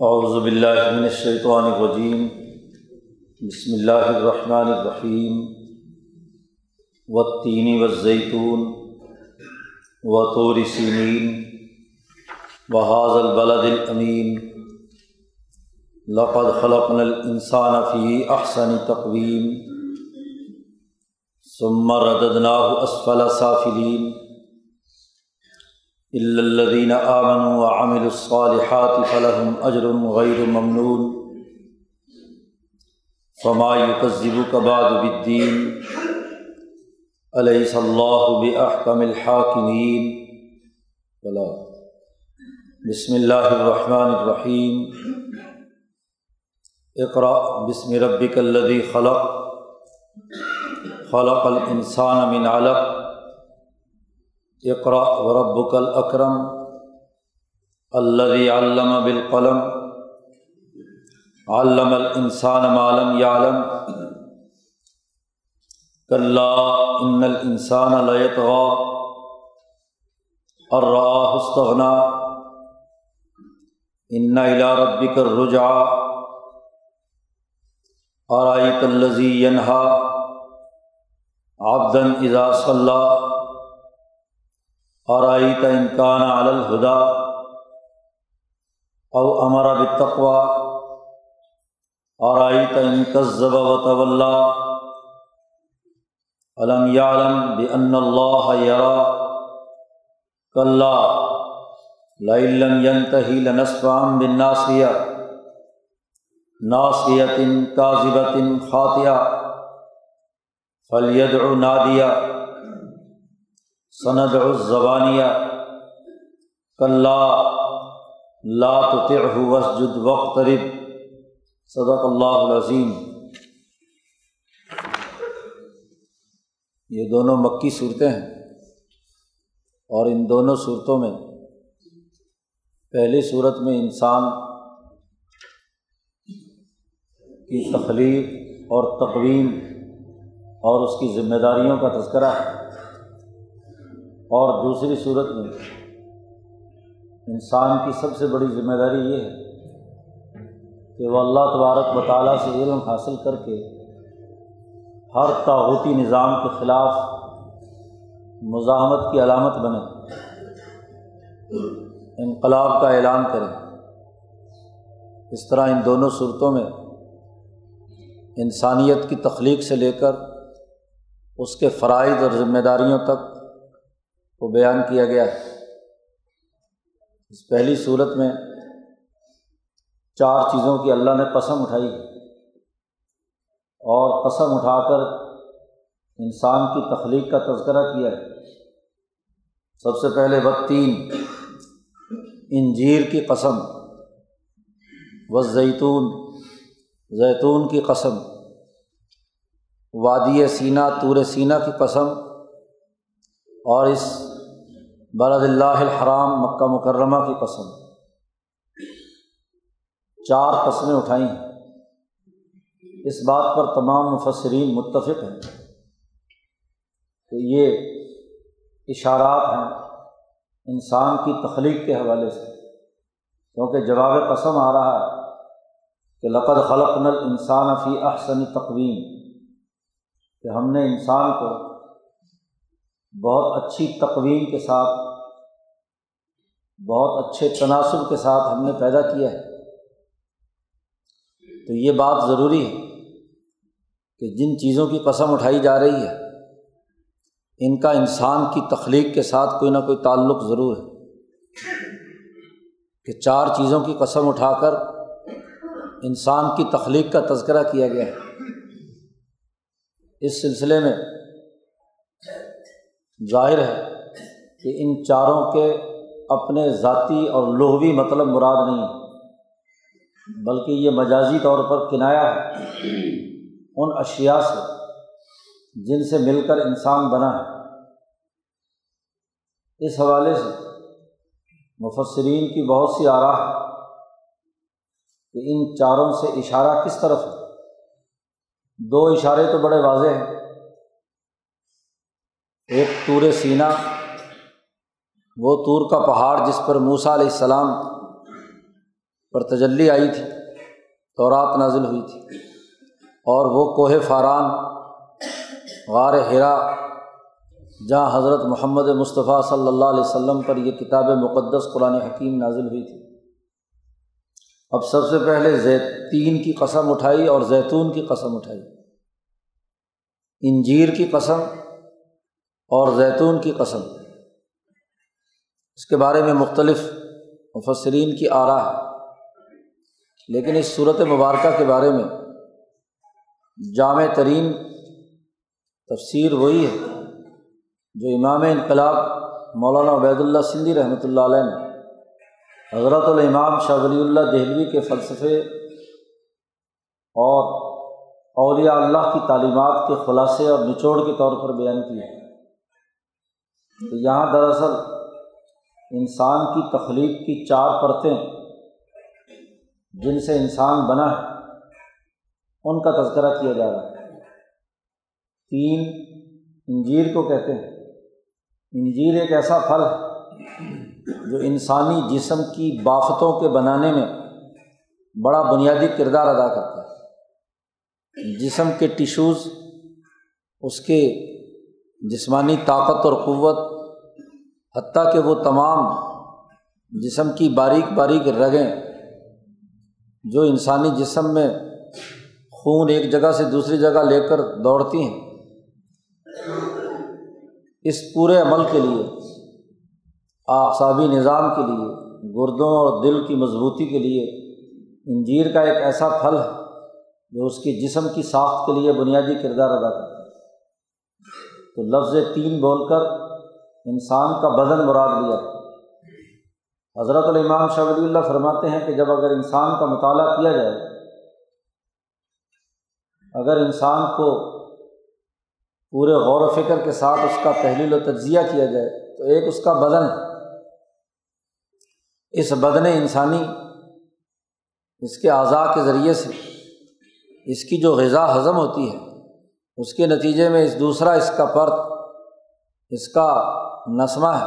اعوذ باللہ من الشیطان الرجیم۔ بسم اللہ الرحمن الرحیم۔ والتین والزیتون وطور سینین۔ وحاظ البلد الامین۔ لقد خلقنا الانسان فی احسن تقویم۔ ثم رددناه اسفل سافلین۔ الدین آمن و عامل الصالحات فلحم اجر غیر ممنون فما يكذب كباد بالدين أليس الله بأحكم الحاكمين بلا بسم اللہ الرحمن الرحیم اقرا بسم ربک الذي خلق. خلق الانسان من علق. اقرا وربک الاکرم الذي علم بالقلم، علم الانسان ما لم يعلم. كلا ان الانسان ليطغى ان رآه استغنى. ان الى ربك الرجعى. ارايت الذي ينهى عبدا اذا صلى آرائیت امکان عل الہدا او امر بتقوا آرائیت انکذب و طول علم یعلم بأن اللہ یرا کلا لم ينتهي لنسفعا بالناصیہ ناصیت کاذبت خاطیہ فلیدع نادیہ سند الزبانیہ، کلّا لات وسجد وقترب صدق اللہ العظیم۔ یہ دونوں مکی صورتیں ہیں۔ اور ان دونوں صورتوں میں پہلی صورت میں انسان کی تخلیق اور تقویم اور اس کی ذمہ داریوں کا تذکرہ ہے۔ اور دوسری صورت میں انسان کی سب سے بڑی ذمہ داری یہ ہے کہ وہ اللہ تبارک مطالعہ سے علم حاصل کر کے ہر تعوتی نظام کے خلاف مزاحمت کی علامت بنے، انقلاب کا اعلان کریں اس طرح ان دونوں صورتوں میں انسانیت کی تخلیق سے لے کر اس کے فرائض اور ذمہ داریوں تک کو بیان کیا گیا۔ ہے اس پہلی صورت میں چار چیزوں کی اللہ نے قسم اٹھائی۔ اور قسم اٹھا کر انسان کی تخلیق کا تذکرہ کیا۔ ہے سب سے پہلے تین، انجیر کی قسم و زیتون زیتون کی قسم، وادی سینا تور سینا کی قسم، اور اس بلد اللہ الحرام مکہ مکرمہ کی قسم۔ چار قسمیں اٹھائی ہیں۔ اس بات پر تمام مفسرین متفق ہیں کہ یہ اشارات ہیں انسان کی تخلیق کے حوالے سے۔ کیونکہ جواب قسم آ رہا ہے کہ لقد خلق نل انسان فی احسن تقویم، کہ ہم نے انسان کو بہت اچھی تقویم کے ساتھ، بہت اچھے تناسب کے ساتھ ہم نے پیدا کیا ہے۔ تو یہ بات ضروری ہے کہ جن چیزوں کی قسم اٹھائی جا رہی ہے، ان کا انسان کی تخلیق کے ساتھ کوئی نہ کوئی تعلق ضرور ہے۔ کہ چار چیزوں کی قسم اٹھا کر انسان کی تخلیق کا تذکرہ کیا گیا ہے۔ اس سلسلے میں ظاہر ہے کہ ان چاروں کے اپنے ذاتی اور لغوی مطلب مراد نہیں ہے بلکہ یہ مجازی طور پر کنایا ہے۔ ان اشیا سے جن سے مل کر انسان بنا ہے۔ اس حوالے سے مفسرین کی بہت سی آرا ہے کہ ان چاروں سے اشارہ کس طرف ہے۔ دو اشارے تو بڑے واضح ہیں۔ ایک تور سینا، وہ تور کا پہاڑ جس پر موسا علیہ السلام پر تجلی آئی تھی تو رات نازل ہوئی تھی۔ اور وہ کوہ فاران، غار ہرا، جہاں حضرت محمد مصطفیٰ صلی اللہ علیہ وسلم پر یہ کتاب مقدس قرآن حکیم نازل ہوئی تھی۔ اب سب سے پہلے زیتین کی قسم اٹھائی اور زیتون کی قسم اٹھائی۔ انجیر کی قسم اور زیتون کی قسم۔ اس کے بارے میں مختلف مفسرین کی آرا ہے۔ لیکن اس صورت مبارکہ کے بارے میں جامع ترین تفسیر وہی ہے جو امام انقلاب مولانا عبید اللہ سندھی رحمۃ اللہ علیہ نے حضرت الامام شاہ ولی اللہ دہلوی کے فلسفے اور اولیاء اللہ کی تعلیمات کے خلاصے اور نچوڑ کے طور پر بیان کیا تو یہاں دراصل انسان کی تخلیق کی چار پرتیں جن سے انسان بنا ہے، ان کا تذکرہ کیا جا رہا ہے۔ تین انجیر کو کہتے ہیں۔ انجیر ایک ایسا پھل ہے جو انسانی جسم کی بافتوں کے بنانے میں بڑا بنیادی کردار ادا کرتا ہے۔ جسم کے ٹیشوز اس کے جسمانی طاقت اور قوت حتیٰ کہ وہ تمام جسم کی باریک باریک رگیں جو انسانی جسم میں خون ایک جگہ سے دوسری جگہ لے کر دوڑتی ہیں، اس پورے عمل کے لیے آسابی نظام کے لیے، گردوں اور دل کی مضبوطی کے لیے انجیر کا ایک ایسا پھل ہے جو اس کی جسم کی ساخت کے لیے بنیادی کردار ادا کرتا ہے۔ تو لفظ تین بول کر انسان کا بدن مراد لیا۔ حضرت الامام شاہ ولی اللہ فرماتے ہیں کہ جب اگر انسان کا مطالعہ کیا جائے، اگر انسان کو پورے غور و فکر کے ساتھ اس کا تحلیل و تجزیہ کیا جائے، تو ایک اس کا بدن اس بدن انسانی اس کے اعضاء کے ذریعے سے اس کی جو غذا ہضم ہوتی ہے، اس کے نتیجے میں اس دوسرا اس کا پرت، اس کا نسمہ ہے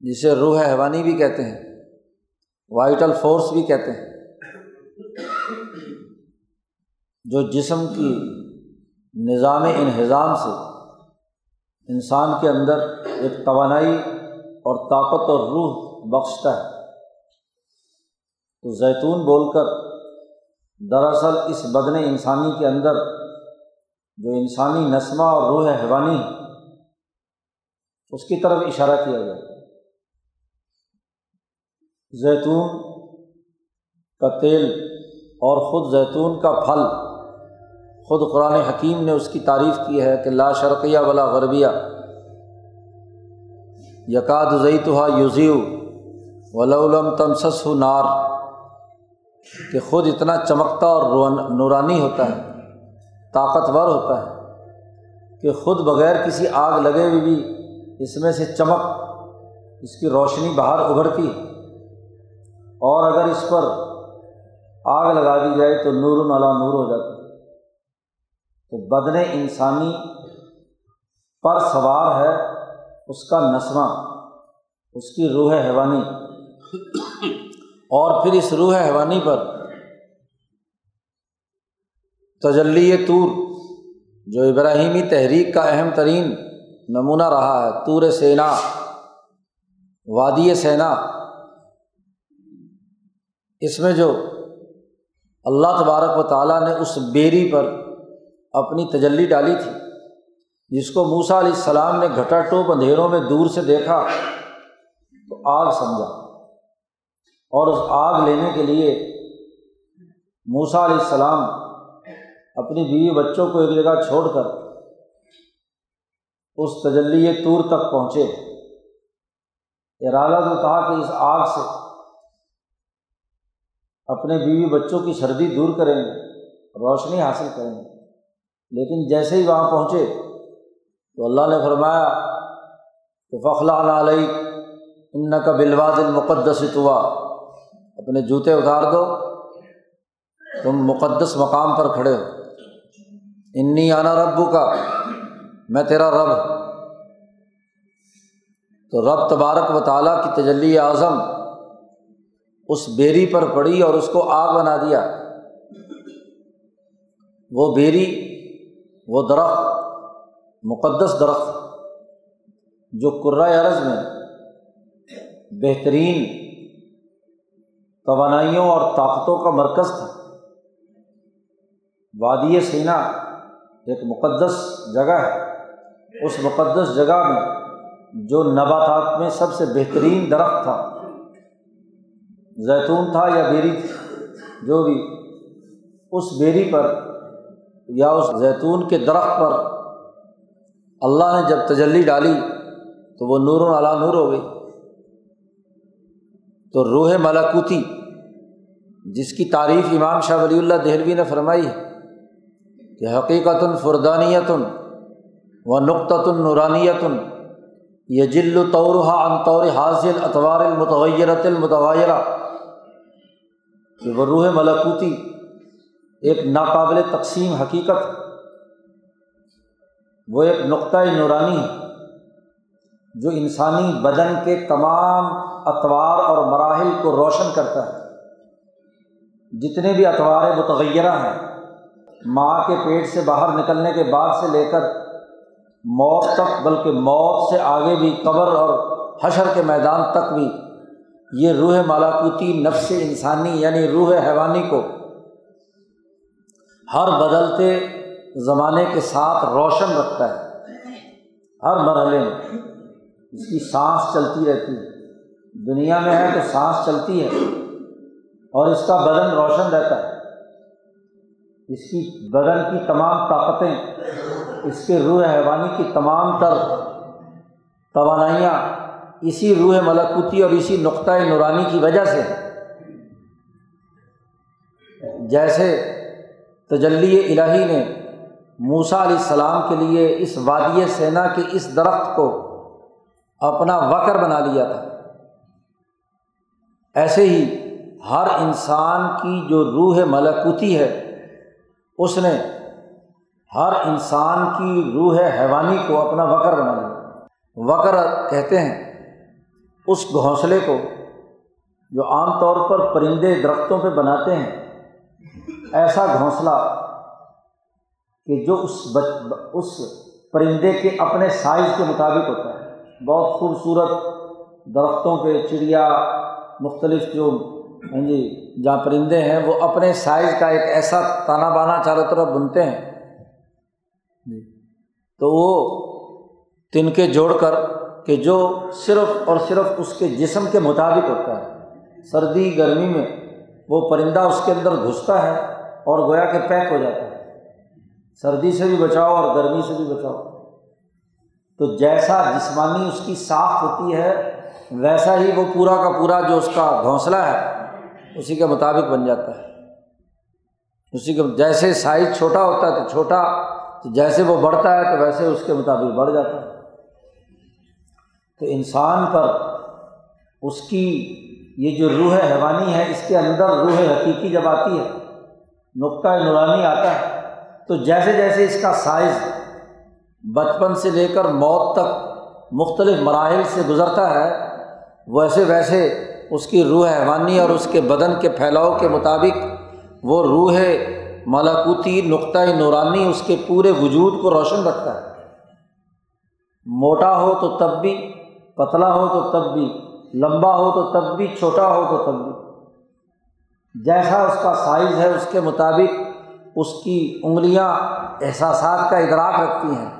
جسے روح حیوانی بھی کہتے ہیں، وائٹل فورس بھی کہتے ہیں۔ جو جسم کی نظام انہضام سے انسان کے اندر ایک توانائی اور طاقت اور روح بخشتا ہے۔ تو زیتون بول کر دراصل اس بدن انسانی کے اندر جو انسانی نسمہ اور روح حیوانی ہے اس کی طرف اشارہ کیا گیا۔ زیتون کا تیل اور خود زیتون کا پھل۔ خود قرآن حکیم نے اس کی تعریف کی ہے کہ لا شرقیہ ولا غربیہ۔ یقاد زیتحا یوزیو ولولم تمسس ہو نار۔ کہ خود اتنا چمکتا اور نورانی ہوتا ہے، طاقتور ہوتا ہے کہ خود بغیر کسی آگ لگے ہوئے بھی اس میں سے چمک اس کی روشنی باہر ابھرتی اور اگر اس پر آگ لگا دی جائے تو نور نلا نور ہو جاتا تو بدن انسانی پر سوار ہے، اس کا نسمہ اس کی روح حیوانی۔ اور پھر اس روح حیوانی پر تجلی طور، جو ابراہیمی تحریک کا اہم ترین نمونہ رہا ہے، تور سینا، وادی سینا۔ اس میں جو اللہ تبارک و تعالیٰ نے اس بیری پر اپنی تجلی ڈالی تھی، جس کو موسا علیہ السلام نے گھٹا ٹوپ اندھیروں میں دور سے دیکھا، تو آگ سمجھا۔ اور اس آگ لینے کے لیے موسا علیہ السلام اپنی بیوی بچوں کو ایک جگہ چھوڑ کر اس تجلی طور تک پہنچے۔ ارادہ تو کہا کہ اس آگ سے اپنے بیوی بچوں کی سردی دور کریں گے، روشنی حاصل کریں گے۔ لیکن جیسے ہی وہاں پہنچے تو اللہ نے فرمایا کہ فخلا علیہ ان کا بلواد المقدس توا اپنے جوتے اتار دو، تم مقدس مقام پر کھڑے ہو۔ انی آنا ربو کا میں تیرا رب تو رب تبارک و تعالیٰ کی تجلی اعظم اس بیری پر پڑی اور اس کو آگ بنا دیا۔ وہ بیری، وہ درخت، مقدس درخت، جو عرض میں بہترین توانائیوں اور طاقتوں کا مرکز تھا۔ وادی سینا ایک مقدس جگہ ہے۔ اس مقدس جگہ میں جو نباتات میں سب سے بہترین درخت تھا، زیتون تھا یا بیری تھی، جو بھی، اس بیری پر یا اس زیتون کے درخت پر اللہ نے جب تجلی ڈالی تو وہ نور علا نور ہو گئی۔ تو روح ملاکوتی جس کی تعریف امام شاہ ولی اللہ دہلوی نے فرمائی ہے کہ حقیقت الفردانیت و نقطۃ النورانیت یہ جل طورہ طور حاصل اطوار المتغیرت المتغیرہ کہ وہ روح ملاکوتی ایک ناقابل تقسیم حقیقت. وہ ایک نقطۂ نورانی ہے جو انسانی بدن کے تمام اطوار اور مراحل کو روشن کرتا ہے. جتنے بھی اطوار متغیرہ ہیں، ماں کے پیٹ سے باہر نکلنے کے بعد سے لے کر موت تک، بلکہ موت سے آگے بھی، قبر اور حشر کے میدان تک بھی یہ روح مالاکوتی نفس انسانی یعنی روح حیوانی کو ہر بدلتے زمانے کے ساتھ روشن رکھتا ہے، ہر مرحلے میں۔ اس کی سانس چلتی رہتی ہے۔ دنیا میں ہے تو سانس چلتی ہے اور اس کا بدن روشن رہتا ہے۔ اس کی بدن کی تمام طاقتیں اس کے روح حیوانی کی تمام تر توانائیاں اسی روح ملکوتی اور اسی نقطۂ نورانی کی وجہ سے جیسے تجلی الہی نے موسا علیہ السلام کے لیے اس وادی سینا کے اس درخت کو اپنا وکر بنا لیا تھا۔ ایسے ہی ہر انسان کی جو روح ملکوتی ہے، اس نے ہر انسان کی روح حیوانی کو اپنا وکر بنا لیا وکر کہتے ہیں اس گھونسلے کو جو عام طور پر پرندے درختوں پہ بناتے ہیں۔ ایسا گھونسلہ کہ جو اس بچ، اس پرندے کے اپنے سائز کے مطابق ہوتا ہے۔ بہت خوبصورت درختوں پہ چڑیا، مختلف جو ہاں جی جہاں پرندے ہیں، وہ اپنے سائز کا ایک ایسا تانا بانا چاروں طرف بنتے ہیں۔ جی۔ تو وہ تن کے جوڑ کر کہ جو صرف اور صرف اس کے جسم کے مطابق ہوتا ہے، سردی، گرمی میں وہ پرندہ اس کے اندر گھستا ہے اور گویا کہ پیک ہو جاتا ہے۔ سردی سے بھی بچاؤ اور گرمی سے بھی بچاؤ۔ تو جیسا جسمانی اس کی ساخت ہوتی ہے، ویسا ہی وہ پورا کا پورا جو اس کا گھونسلہ ہے، اسی کے مطابق بن جاتا ہے۔ اسی کے جیسے سائز چھوٹا ہوتا ہے تو چھوٹا تو جیسے وہ بڑھتا ہے تو ویسے اس کے مطابق بڑھ جاتا ہے۔ تو انسان پر اس کی یہ جو روح حیوانی ہے، اس کے اندر روح حقیقی جب آتی ہے نقطۂ نورانی آتا ہے، تو جیسے جیسے اس کا سائز بچپن سے لے کر موت تک مختلف مراحل سے گزرتا ہے، ویسے ویسے اس کی روح حیوانی اور اس کے بدن کے پھیلاؤ کے مطابق وہ روح ملاکوتی نقطۂ نورانی اس کے پورے وجود کو روشن رکھتا ہے۔ موٹا ہو تو تب بھی، پتلا ہو تو تب بھی، لمبا ہو تو تب بھی، چھوٹا ہو تو تب بھی۔ جیسا اس کا سائز ہے، اس کے مطابق اس کی انگلیاں احساسات کا ادراک رکھتی ہیں۔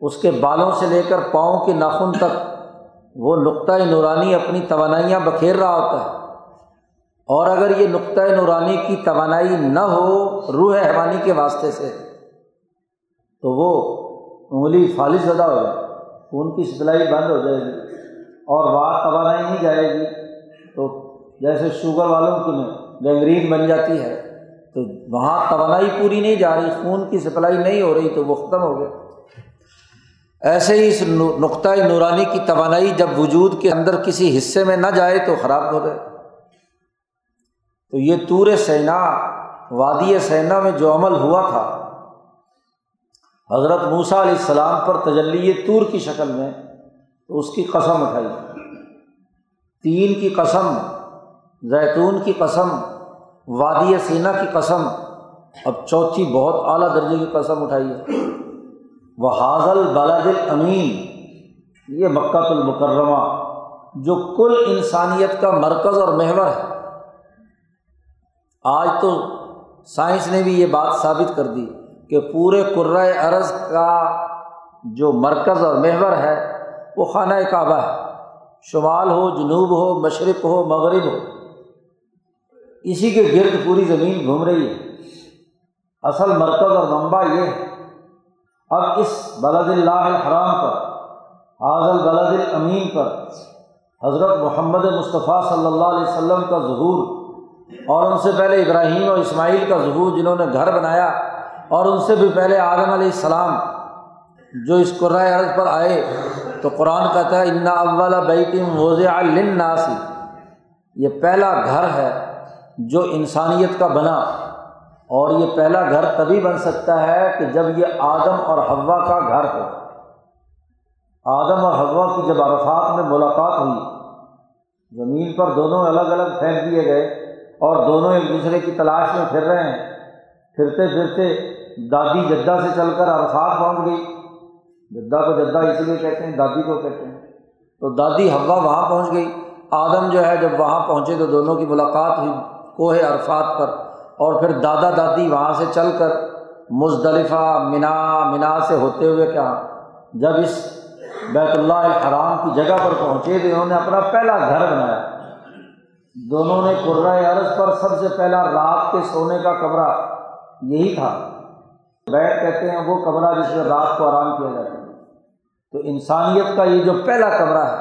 اس کے بالوں سے لے کر پاؤں کے ناخن تک وہ نقطۂ نورانی اپنی توانائیاں بکھیر رہا ہوتا ہے۔ اور اگر یہ نقطۂ نورانی کی توانائی نہ ہو روح حیوانی کے واسطے سے، تو وہ انگلی فالص زدہ ہو جائے، خون کی سپلائی بند ہو جائے گی، اور وہاں توانائی نہیں جائے گی، تو جیسے شوگر والوں کی میں گنگرین بن جاتی ہے، تو وہاں توانائی پوری نہیں جا رہی، خون کی سپلائی نہیں ہو رہی، تو وہ ختم ہو گئے۔ ایسے ہی اس نقطۂ نورانی کی توانائی جب وجود کے اندر کسی حصے میں نہ جائے تو خراب ہو جائے۔ تو یہ تور سینا، وادی سینا میں جو عمل ہوا تھا، حضرت موسا علیہ السلام پر تجلی طور کی شکل میں تو اس کی قسم اٹھائی۔ تین کی قسم، زیتون کی قسم، وادی سینا کی قسم، اب چوتھی بہت اعلیٰ درجے کی قسم اٹھائی ہے۔ وہ حاضل بلد امین یہ مکہ المکرمہ، جو کل انسانیت کا مرکز اور محور ہے۔ آج تو سائنس نے بھی یہ بات ثابت کر دی کہ پورے قرۂۂ ارض کا جو مرکز اور محور ہے، وہ خانہ کعبہ ہے۔ شمال ہو، جنوب ہو، مشرق ہو، مغرب ہو۔ اسی کے گرد پوری زمین گھوم رہی ہے۔ اصل مرکز اور منبع یہ ہے۔ اب اس بلد اللہ الحرام پر حاضل بلد الامین پر، حضرت محمد مصطفیٰ صلی اللہ علیہ وسلم کا ظہور اور ان سے پہلے ابراہیم اور اسماعیل کا ظہور جنہوں نے گھر بنایا اور ان سے بھی پہلے آدم علیہ السلام جو اس قرائے عرض پر آئے، تو قرآن کہتا ہے انا اول بیتم وضع الناسی یہ پہلا گھر ہے جو انسانیت کا بنا اور یہ پہلا گھر تبھی بن سکتا ہے کہ جب یہ آدم اور ہوا کا گھر ہو۔ آدم اور ہوا کی جب عرفات میں ملاقات ہوئی، زمین پر دونوں الگ الگ پھینک دیے گئے۔ اور دونوں ایک دوسرے کی تلاش میں پھر رہے ہیں۔ پھرتے پھرتے دادی جدہ سے چل کر عرفات پہنچ گئی۔ جدہ کو جدہ اس لیے کہتے ہیں، دادی کو کہتے ہیں۔ تو دادی ہوا وہاں پہنچ گئی۔ آدم جو ہے، جب وہاں پہنچے تو دونوں کی ملاقات ہوئی کوہ عرفات پر۔ اور پھر دادا دادی وہاں سے چل کر مزدلفہ منا منا سے ہوتے ہوئے کیا، جب اس بیت اللہ الحرام کی جگہ پر پہنچے تو انہوں نے اپنا پہلا گھر بنایا۔ دونوں نے قرۂۂ عرض پر سب سے پہلا رات کے سونے کا کمرہ یہی تھا۔ بیت کہتے ہیں وہ کمرہ جس میں رات کو آرام کیا جاتا ہے۔ تو انسانیت کا یہ جو پہلا کمرہ ہے،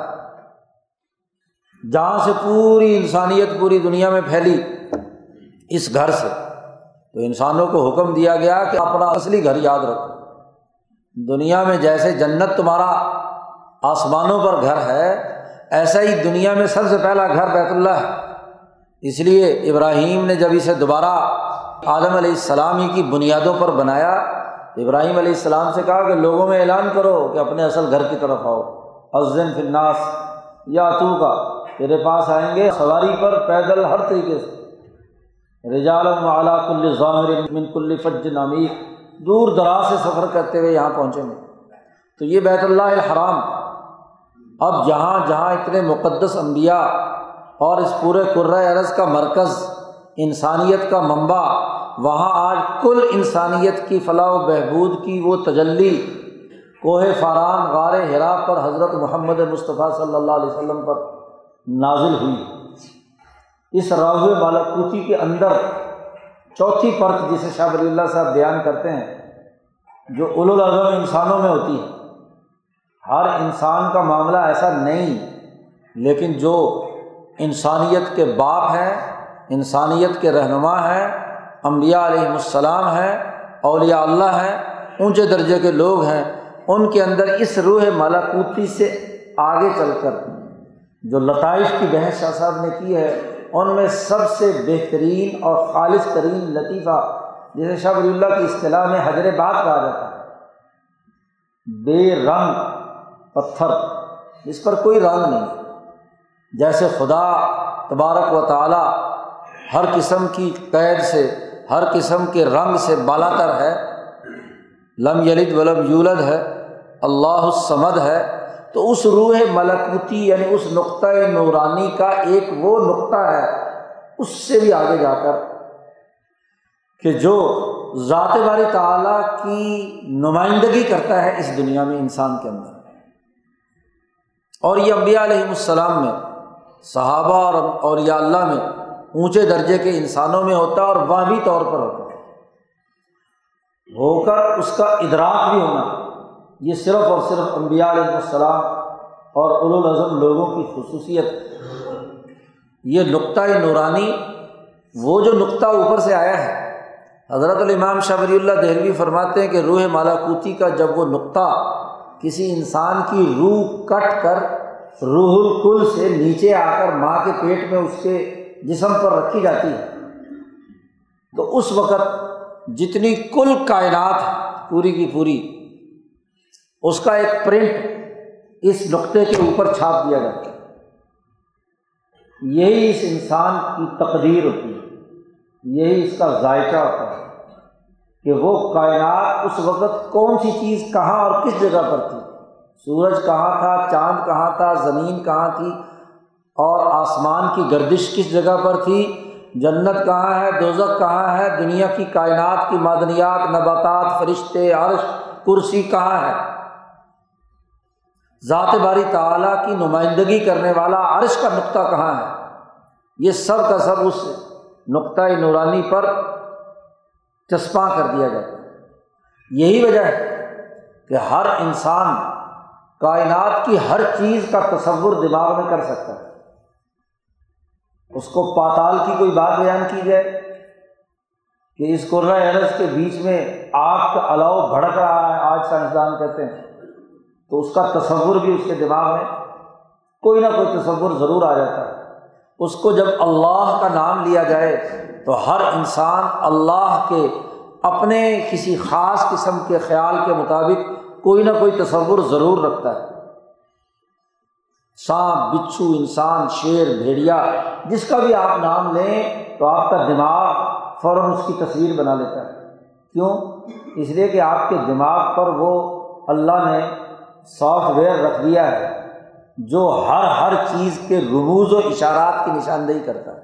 جہاں سے پوری انسانیت پوری دنیا میں پھیلی اس گھر سے، تو انسانوں کو حکم دیا گیا کہ اپنا اصلی گھر یاد رکھو۔ دنیا میں جیسے جنت تمہارا آسمانوں پر گھر ہے، ایسا ہی دنیا میں سب سے پہلا گھر بیت اللہ ہے۔ اس لیے ابراہیم نے جب اسے دوبارہ عالم علیہ السلام ہی کی بنیادوں پر بنایا، تو ابراہیم علیہ السلام سے کہا کہ لوگوں میں اعلان کرو کہ اپنے اصل گھر کی طرف آؤ۔ عظم فناس یا تو کا، تیرے پاس آئیں گے سواری پر پیدل ہر طریقے سے۔ رجال اعلیٰ کل ضامر من کل فج نامیر دور دراز سے سفر کرتے ہوئے یہاں پہنچیں گے تو یہ بیت اللہ الحرام، اب جہاں جہاں اتنے مقدس انبیاء اور اس پورے قرۂۂ ارض کا مرکز انسانیت کا منبع، وہاں آج کل انسانیت کی فلاح و بہبود کی وہ تجلی، کوہ فاران غار ہرا پر حضرت محمد مصطفیٰ صلی اللہ علیہ وسلم پر نازل ہوئی۔ اس راہ بالاکوتی کے اندر چوتھی پرت جسے شاہ ولی اللہ صاحب بیان کرتے ہیں، جو الاظم انسانوں میں ہوتی ہے۔ ہر انسان کا معاملہ ایسا نہیں، لیکن جو انسانیت کے باپ ہیں انسانیت کے رہنما ہیں امبیا علیہم السلام ہیں اولیاء اللہ ہیں، اونچے درجے کے لوگ ہیں، ان کے اندر اس روح مالاکوتی سے آگے چل کر جو لطائف کی بحث شاہ صاحب نے کی ہے، ان میں سب سے بہترین اور خالص ترین لطیفہ، جیسے شاہ ولی اللہ کی اصطلاح میں حضر بات کہا جاتا ہے۔ بے رنگ پتھر جس پر کوئی رنگ نہیں جیسے خدا تبارک و تعالیٰ ہر قسم کی قید سے، ہر قسم کے رنگ سے بالا تر ہے، لم یلد ولم یولد ہے، اللہ السمد ہے، تو اس روح ملکوتی یعنی اس نقطۂ نورانی کا ایک وہ نقطہ ہے، اس سے بھی آگے جا کر کہ جو ذات باری تعالیٰ کی نمائندگی کرتا ہے اس دنیا میں انسان کے اندر۔ اور یہ امبیا علیہم السلام میں صحابہ اور اولیاء اللہ میں اونچے درجے کے انسانوں میں ہوتا ہے اور وہ بھی طور پر ہوتا ہو کر اس کا ادراک بھی ہونا، یہ صرف اور صرف امبیا علیہ السلام اور الاظم لوگوں کی خصوصیت۔ یہ نقطۂ نورانی، وہ جو نقطہ اوپر سے آیا ہے۔ حضرت الامام شاہ ولی اللہ دہلوی فرماتے ہیں کہ روح مالاکوتی کا جب وہ نقطہ کسی انسان کی روح کٹ کر روح الکل سے نیچے آ کر ماں کے پیٹ میں اس کے جسم پر رکھی جاتی ہے۔ تو اس وقت جتنی کل کائنات پوری کی پوری، اس کا ایک پرنٹ اس نقطے کے اوپر چھاپ دیا جاتا ہے۔ یہی اس انسان کی تقدیر ہوتی ہے۔ یہی اس کا ذائقہ ہوتا ہے کہ وہ کائنات اس وقت کون سی چیز کہاں اور کس جگہ پر تھی۔ سورج کہاں تھا؟ چاند کہاں تھا؟ زمین کہاں تھی؟ اور آسمان کی گردش کس جگہ پر تھی؟ جنت کہاں ہے؟ دوزک کہاں ہے؟ دنیا کی کائنات کی معدنیات، نباتات، فرشتے، عرش، کرسی کہاں ہے؟ ذات باری تعلیٰ کی نمائندگی کرنے والا عرش کا نقطہ کہاں ہے؟ یہ سب کا سب اس نقطۂ نورانی پر چسپاں کر دیا جاتا ہے۔ یہی وجہ ہے کہ ہر انسان کائنات کی ہر چیز کا تصور دماغ میں کر سکتا ہے۔ اس کو پاتال کی کوئی بات بیان کی جائے کہ اس ارض کے بیچ میں آگ کا الاؤ بھڑک رہا ہے، آج سائنسدان کہتے ہیں۔ تو اس کا تصور بھی اس کے دماغ میں کوئی نہ کوئی تصور ضرور آ جاتا ہے۔ اس کو جب اللہ کا نام لیا jaaye تو ہر انسان اللہ کے اپنے کسی خاص قسم کے خیال کے مطابق کوئی نہ کوئی تصور ضرور رکھتا ہے۔ سانپ، بچھو، انسان، شیر، بھیڑیا، جس کا بھی آپ نام لیں تو آپ کا دماغ فوراً اس کی تصویر بنا لیتا ہے۔ کیوں؟ اس لیے کہ آپ کے دماغ پر وہ اللہ نے سافٹ ویئر رکھ دیا ہے جو ہر ہر چیز کے رموز و اشارات کی نشاندہی کرتا ہے۔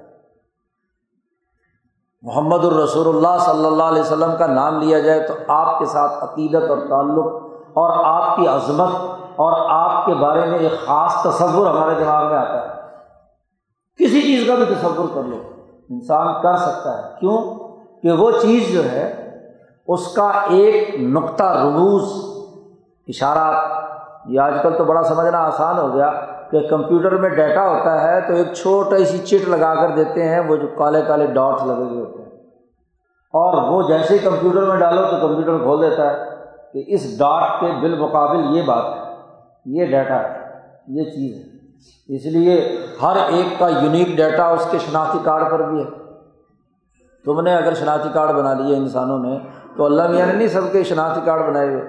محمد الرسول اللہ صلی اللہ علیہ وسلم کا نام لیا جائے تو آپ کے ساتھ عقیدت اور تعلق اور آپ کی عظمت اور آپ کے بارے میں ایک خاص تصور ہمارے دماغ میں آتا ہے۔ کسی چیز کا بھی تصور کر لو۔ انسان کر سکتا ہے۔ کیوں؟ کہ وہ چیز جو ہے، اس کا ایک نقطہ رموز، اشارات۔ یہ آج کل تو بڑا سمجھنا آسان ہو گیا کہ کمپیوٹر میں ڈیٹا ہوتا ہے تو ایک چھوٹی سی چٹ لگا کر دیتے ہیں، وہ جو کالے کالے ڈاٹس لگے ہوئے ہوتے ہیں۔ اور وہ جیسے ہی کمپیوٹر میں ڈالو تو کمپیوٹر کھول دیتا ہے۔ کہ اس ڈاٹ کے بالمقابل یہ بات ہے، یہ ڈیٹا ہے، یہ چیز ہے۔ اس لیے ہر ایک کا یونیک ڈیٹا اس کے شناختی کارڈ پر بھی ہے۔ تم نے اگر شناختی کارڈ بنا لیے انسانوں نے، تو اللہ میاں نے نہیں سب کے شناختی کارڈ بنائے ہوئے۔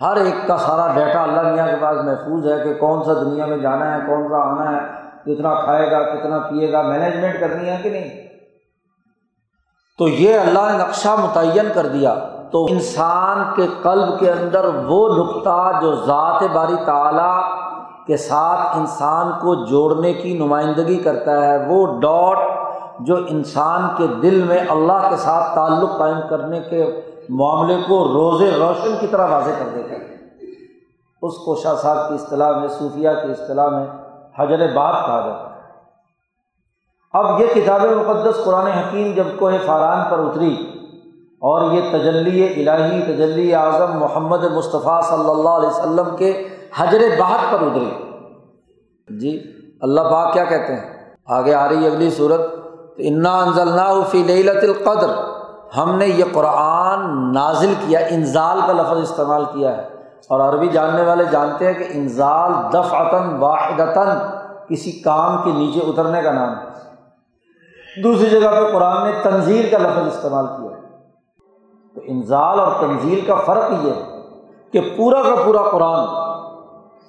ہر ایک کا سارا ڈیٹا اللہ میاں کے پاس محفوظ ہے کہ کون سا دنیا میں جانا ہے، کون سا آنا ہے، کتنا کھائے گا، کتنا پیے گا مینجمنٹ کرنی ہے کہ نہیں؟ تو یہ اللہ نے نقشہ متعین کر دیا۔ تو انسان کے قلب کے اندر وہ نقطہ جو ذات باری تعلیٰ کے ساتھ انسان کو جوڑنے کی نمائندگی کرتا ہے، وہ ڈاٹ جو انسان کے دل میں اللہ کے ساتھ تعلق قائم کرنے کے معاملے کو روز روشن کی طرح واضح کر دیتا ہے۔ اس کو شاہ صاحب کی اصطلاح میں، صوفیہ کی اصطلاح میں حجر بات کہا جاتا ہے۔ اب یہ کتاب مقدس قرآن حکیم جب کوہ فاران پر اتری اور یہ تجلی الہی، تجلی اعظم محمد مصطفیٰ صلی اللہ علیہ وسلم کے حجر بات پر اتری جی اللہ پاک کیا کہتے ہیں؟ آگے آ رہی اگلی صورت۔ انا انزلنا فی لیلت القدر۔ ہم نے یہ قرآن نازل کیا، انزال کا لفظ استعمال کیا ہے۔ اور عربی جاننے والے جانتے ہیں کہ انزال دفعتاً، واحدتاً کسی کام کے نیچے اترنے کا نام ہے۔ دوسری جگہ پہ قرآن نے تنظیل کا لفظ استعمال کیا۔ تو انزال اور تنظیل کا فرق یہ ہے کہ پورا کا پورا قرآن،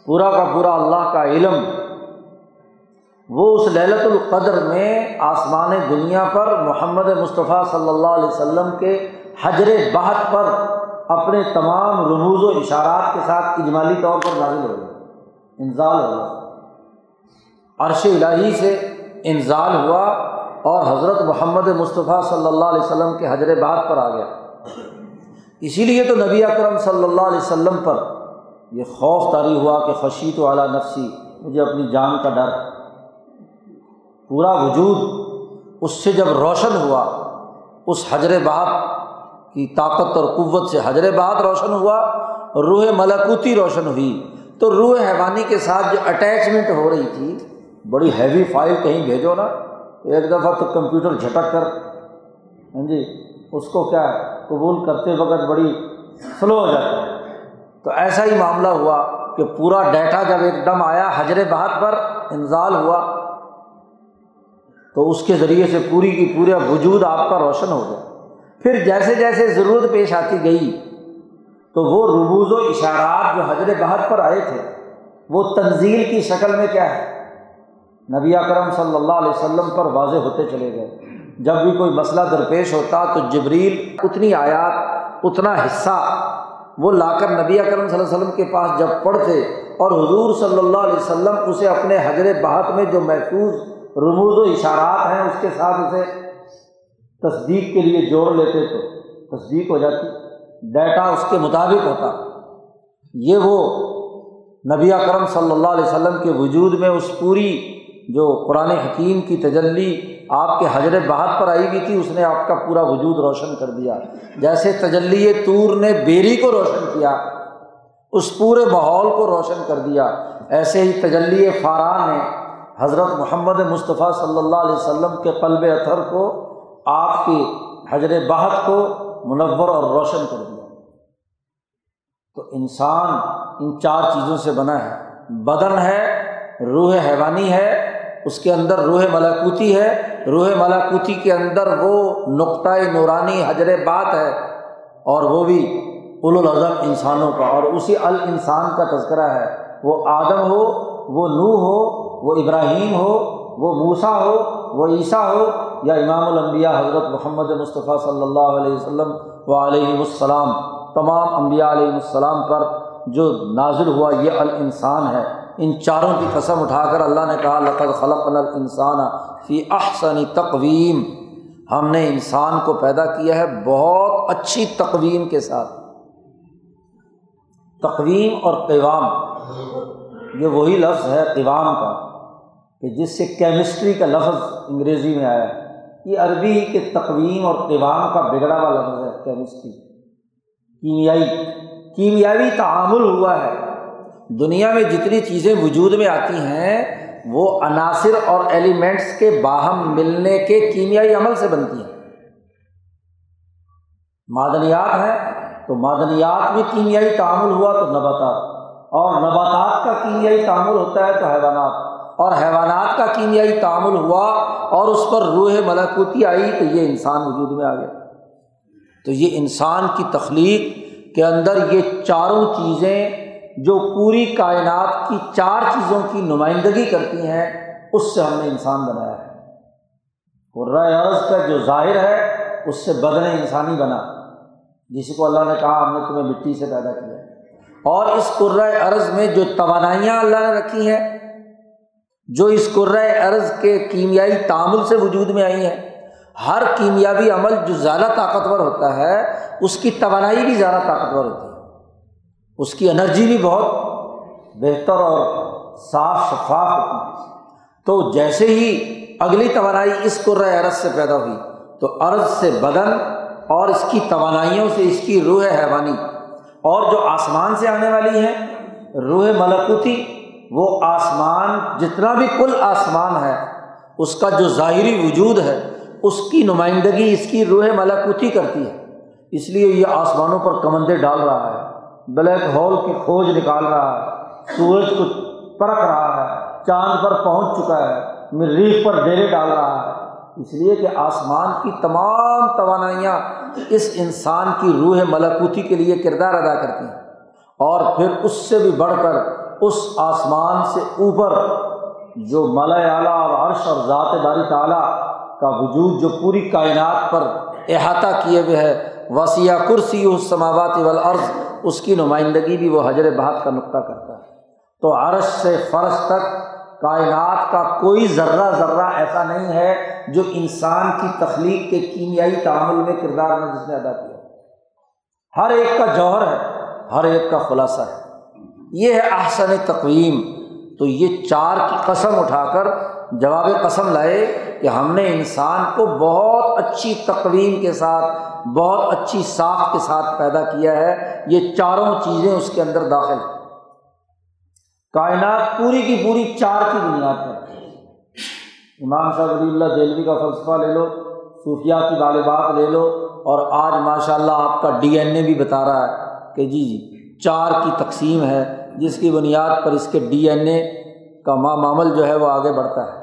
پورا کا پورا اللہ کا علم، وہ اس للت القدر میں آسمان دنیا پر محمد مصطفیٰ صلی اللہ علیہ وسلم کے حجر بہت پر اپنے تمام رموز و اشارات کے ساتھ اجمالی طور پر نازل ہو گیا انزال ہوا۔ عرش الہی سے انزال ہوا اور حضرت محمد مصطفیٰ صلی اللہ علیہ وسلم کے حجر بہت پر آ گیا۔ اسی لیے تو نبی اکرم صلی اللہ علیہ وسلم پر یہ خوف طاری ہوا کہ خشیت والا نفسی، مجھے اپنی جان کا ڈر۔ پورا وجود اس سے جب روشن ہوا، اس حجر بات کی طاقت اور قوت سے حجر بات روشن ہوا، روح ملکوتی روشن ہوئی۔ تو روح حیوانی کے ساتھ جو اٹیچمنٹ ہو رہی تھی، بڑی ہیوی فائل کہیں بھیجو نا، ایک دفعہ تو کمپیوٹر جھٹک کر۔ ہاں جی؟ اس کو کیا قبول کرتے وقت بڑی سلو ہو جاتا ہے۔ تو ایسا ہی معاملہ ہوا کہ پورا ڈیٹا جب ایک دم آیا، حجر بہت پر انزال ہوا۔ تو اس کے ذریعے سے پوری کی پورا وجود آپ کا روشن ہو گیا۔ پھر جیسے جیسے ضرورت پیش آتی گئی، تو وہ ربوز و اشارات جو حضرت بہت پر آئے تھے، وہ تنزیل کی شکل میں کیا ہے؟ نبی اکرم صلی اللہ علیہ وسلم پر واضح ہوتے چلے گئے۔ جب بھی کوئی مسئلہ درپیش ہوتا تو جبریل اتنی آیات، اتنا حصہ وہ لا کر نبی اکرم صلی اللہ علیہ وسلم کے پاس جب پڑھتے اور حضور صلی اللہ علیہ وسلم اسے اپنے حجر بہت میں جو محفوظ رموز و اشارات ہیں اس کے ساتھ اسے تصدیق کے لیے جوڑ لیتے تو تصدیق ہو جاتی، ڈیٹا اس کے مطابق ہوتا۔ یہ وہ نبی اکرم صلی اللہ علیہ وسلم کے وجود میں اس پوری جو قرآن حکیم کی تجلی آپ کے حضر بہت پر آئی ہوئی تھی، اس نے آپ کا پورا وجود روشن کر دیا۔ جیسے تجلی طور نے بیری کو روشن کیا، اس پورے ماحول کو روشن کر دیا۔ ایسے ہی تجلی فاران نے حضرت محمد مصطفیٰ صلی اللہ علیہ وسلم کے قلب اطہر کو آپ کی حضر بہت کو منور اور روشن کر دیا۔ تو انسان ان چار چیزوں سے بنا ہے۔ بدن ہے، روح حیوانی ہے اس کے اندر روح ملاکوتی ہے۔ روح ملاکوتی کے اندر وہ نقطۂ نورانی حجر بات ہے اور وہ بھی الاظم انسانوں کا۔ اور اسی ال انسان کا تذکرہ ہے۔ وہ آدم ہو، وہ نو ہو، وہ ابراہیم ہو، وہ موسا ہو، وہ عیسیٰ ہو یا امام الانبیاء حضرت محمد مصطفیٰ صلی اللہ علیہ وسلم و علیہ السلام۔ تمام انبیاء علیہ السلام پر جو نازل ہوا یہ الانسان ہے۔ ان چاروں کی قسم اٹھا کر اللہ نے کہا، لقد خلق الانسان فی احسن تقویم۔ ہم نے انسان کو پیدا کیا ہے بہت اچھی تقویم کے ساتھ۔ تقویم اور قوام، یہ وہی لفظ ہے قوام کا، کہ جس سے کیمسٹری کا لفظ انگریزی میں آیا ہے۔ یہ عربی کے تقویم اور قوام کا بگڑا ہوا لفظ ہے کیمسٹری کیمیائی کیمیاوی تعامل ہوا ہے۔ دنیا میں جتنی چیزیں وجود میں آتی ہیں، وہ عناصر اور ایلیمنٹس کے باہم ملنے کے کیمیائی عمل سے بنتی ہیں۔ معدنیات ہیں، تو معدنیات میں کیمیائی تعامل ہوا تو نباتات۔ اور نباتات کا کیمیائی تعامل ہوتا ہے تو حیوانات۔ اور حیوانات کا کیمیائی تعامل ہوا اور اس پر روح ملاکوتی آئی تو یہ انسان وجود میں آ گیا۔ تو یہ انسان کی تخلیق کے اندر یہ چاروں چیزیں جو پوری کائنات کی چار چیزوں کی نمائندگی کرتی ہیں، اس سے ہم نے انسان بنایا ہے۔ عرض کا جو ظاہر ہے، اس سے بدن انسانی بنا۔ جس کو اللہ نے کہا، ہم نے تمہیں مٹی سے پیدا کیا۔ اور اس عرض میں جو توانائیاں اللہ نے رکھی ہیں، جو اس عرض کے کیمیائی تعامل سے وجود میں آئی ہیں، ہر کیمیابی عمل جو زیادہ طاقتور ہوتا ہے، اس کی توانائی بھی زیادہ طاقتور ہوتی ہے۔ اس کی انرجی بھی بہت بہتر اور صاف شفاف ہوتی ہے۔ تو جیسے ہی اگلی توانائی اس عرض سے پیدا ہوئی، تو عرض سے بدن اور اس کی توانائیوں سے اس کی روح حیوانی اور جو آسمان سے آنے والی ہیں، روح ملکوتی، وہ آسمان جتنا بھی کل آسمان ہے، اس کا جو ظاہری وجود ہے، اس کی نمائندگی اس کی روح ملکوتی کرتی ہے۔ اس لیے یہ آسمانوں پر کمندے ڈال رہا ہے۔ بلیک ہول کی کھوج نکال رہا ہے، سورج کو پرکھ رہا ہے، چاند پر پہنچ چکا ہے، مریخ پر ڈیرے ڈال رہا ہے۔ اس لیے کہ آسمان کی تمام توانائیاں اس انسان کی روح ملکوتی کے لیے کردار ادا کرتی ہیں۔ اور پھر اس سے بھی بڑھ کر اس آسمان سے اوپر جو ملا اعلیٰ اور عرش اور ذات باری تعلیٰ کا وجود جو پوری کائنات پر احاطہ کیے ہوئے ہے، وسیع کرسی اس سماوات والارض اس کی نمائندگی بھی وہ حجر بہت کا نقطہ کرتا ہے۔ تو عرش سے فرش تک کائنات کا کوئی ذرہ ذرہ ایسا نہیں ہے جو انسان کی تخلیق کے کیمیائی تعامل میں کردار میں جس نے ادا کیا۔ ہر ایک کا جوہر ہے، ہر ایک کا خلاصہ ہے۔ یہ ہے احسن تقویم۔ تو یہ چار کی قسم اٹھا کر جواب قسم لائے کہ ہم نے انسان کو بہت اچھی تقویم کے ساتھ، بہت اچھی ساخت کے ساتھ پیدا کیا ہے۔ یہ چاروں چیزیں اس کے اندر داخل ہیں۔ کائنات پوری کی پوری چار کی بنیاد پر۔ امام صاحب ولی اللہ دہلوی کا فلسفہ لے لو صوفیہ کی غالبات لے لو اور آج ماشاء اللہ آپ کا ڈی این اے بھی بتا رہا ہے کہ جی جی چار کی تقسیم ہے، جس کی بنیاد پر اس کے ڈی این اے کا معمل جو ہے وہ آگے بڑھتا ہے۔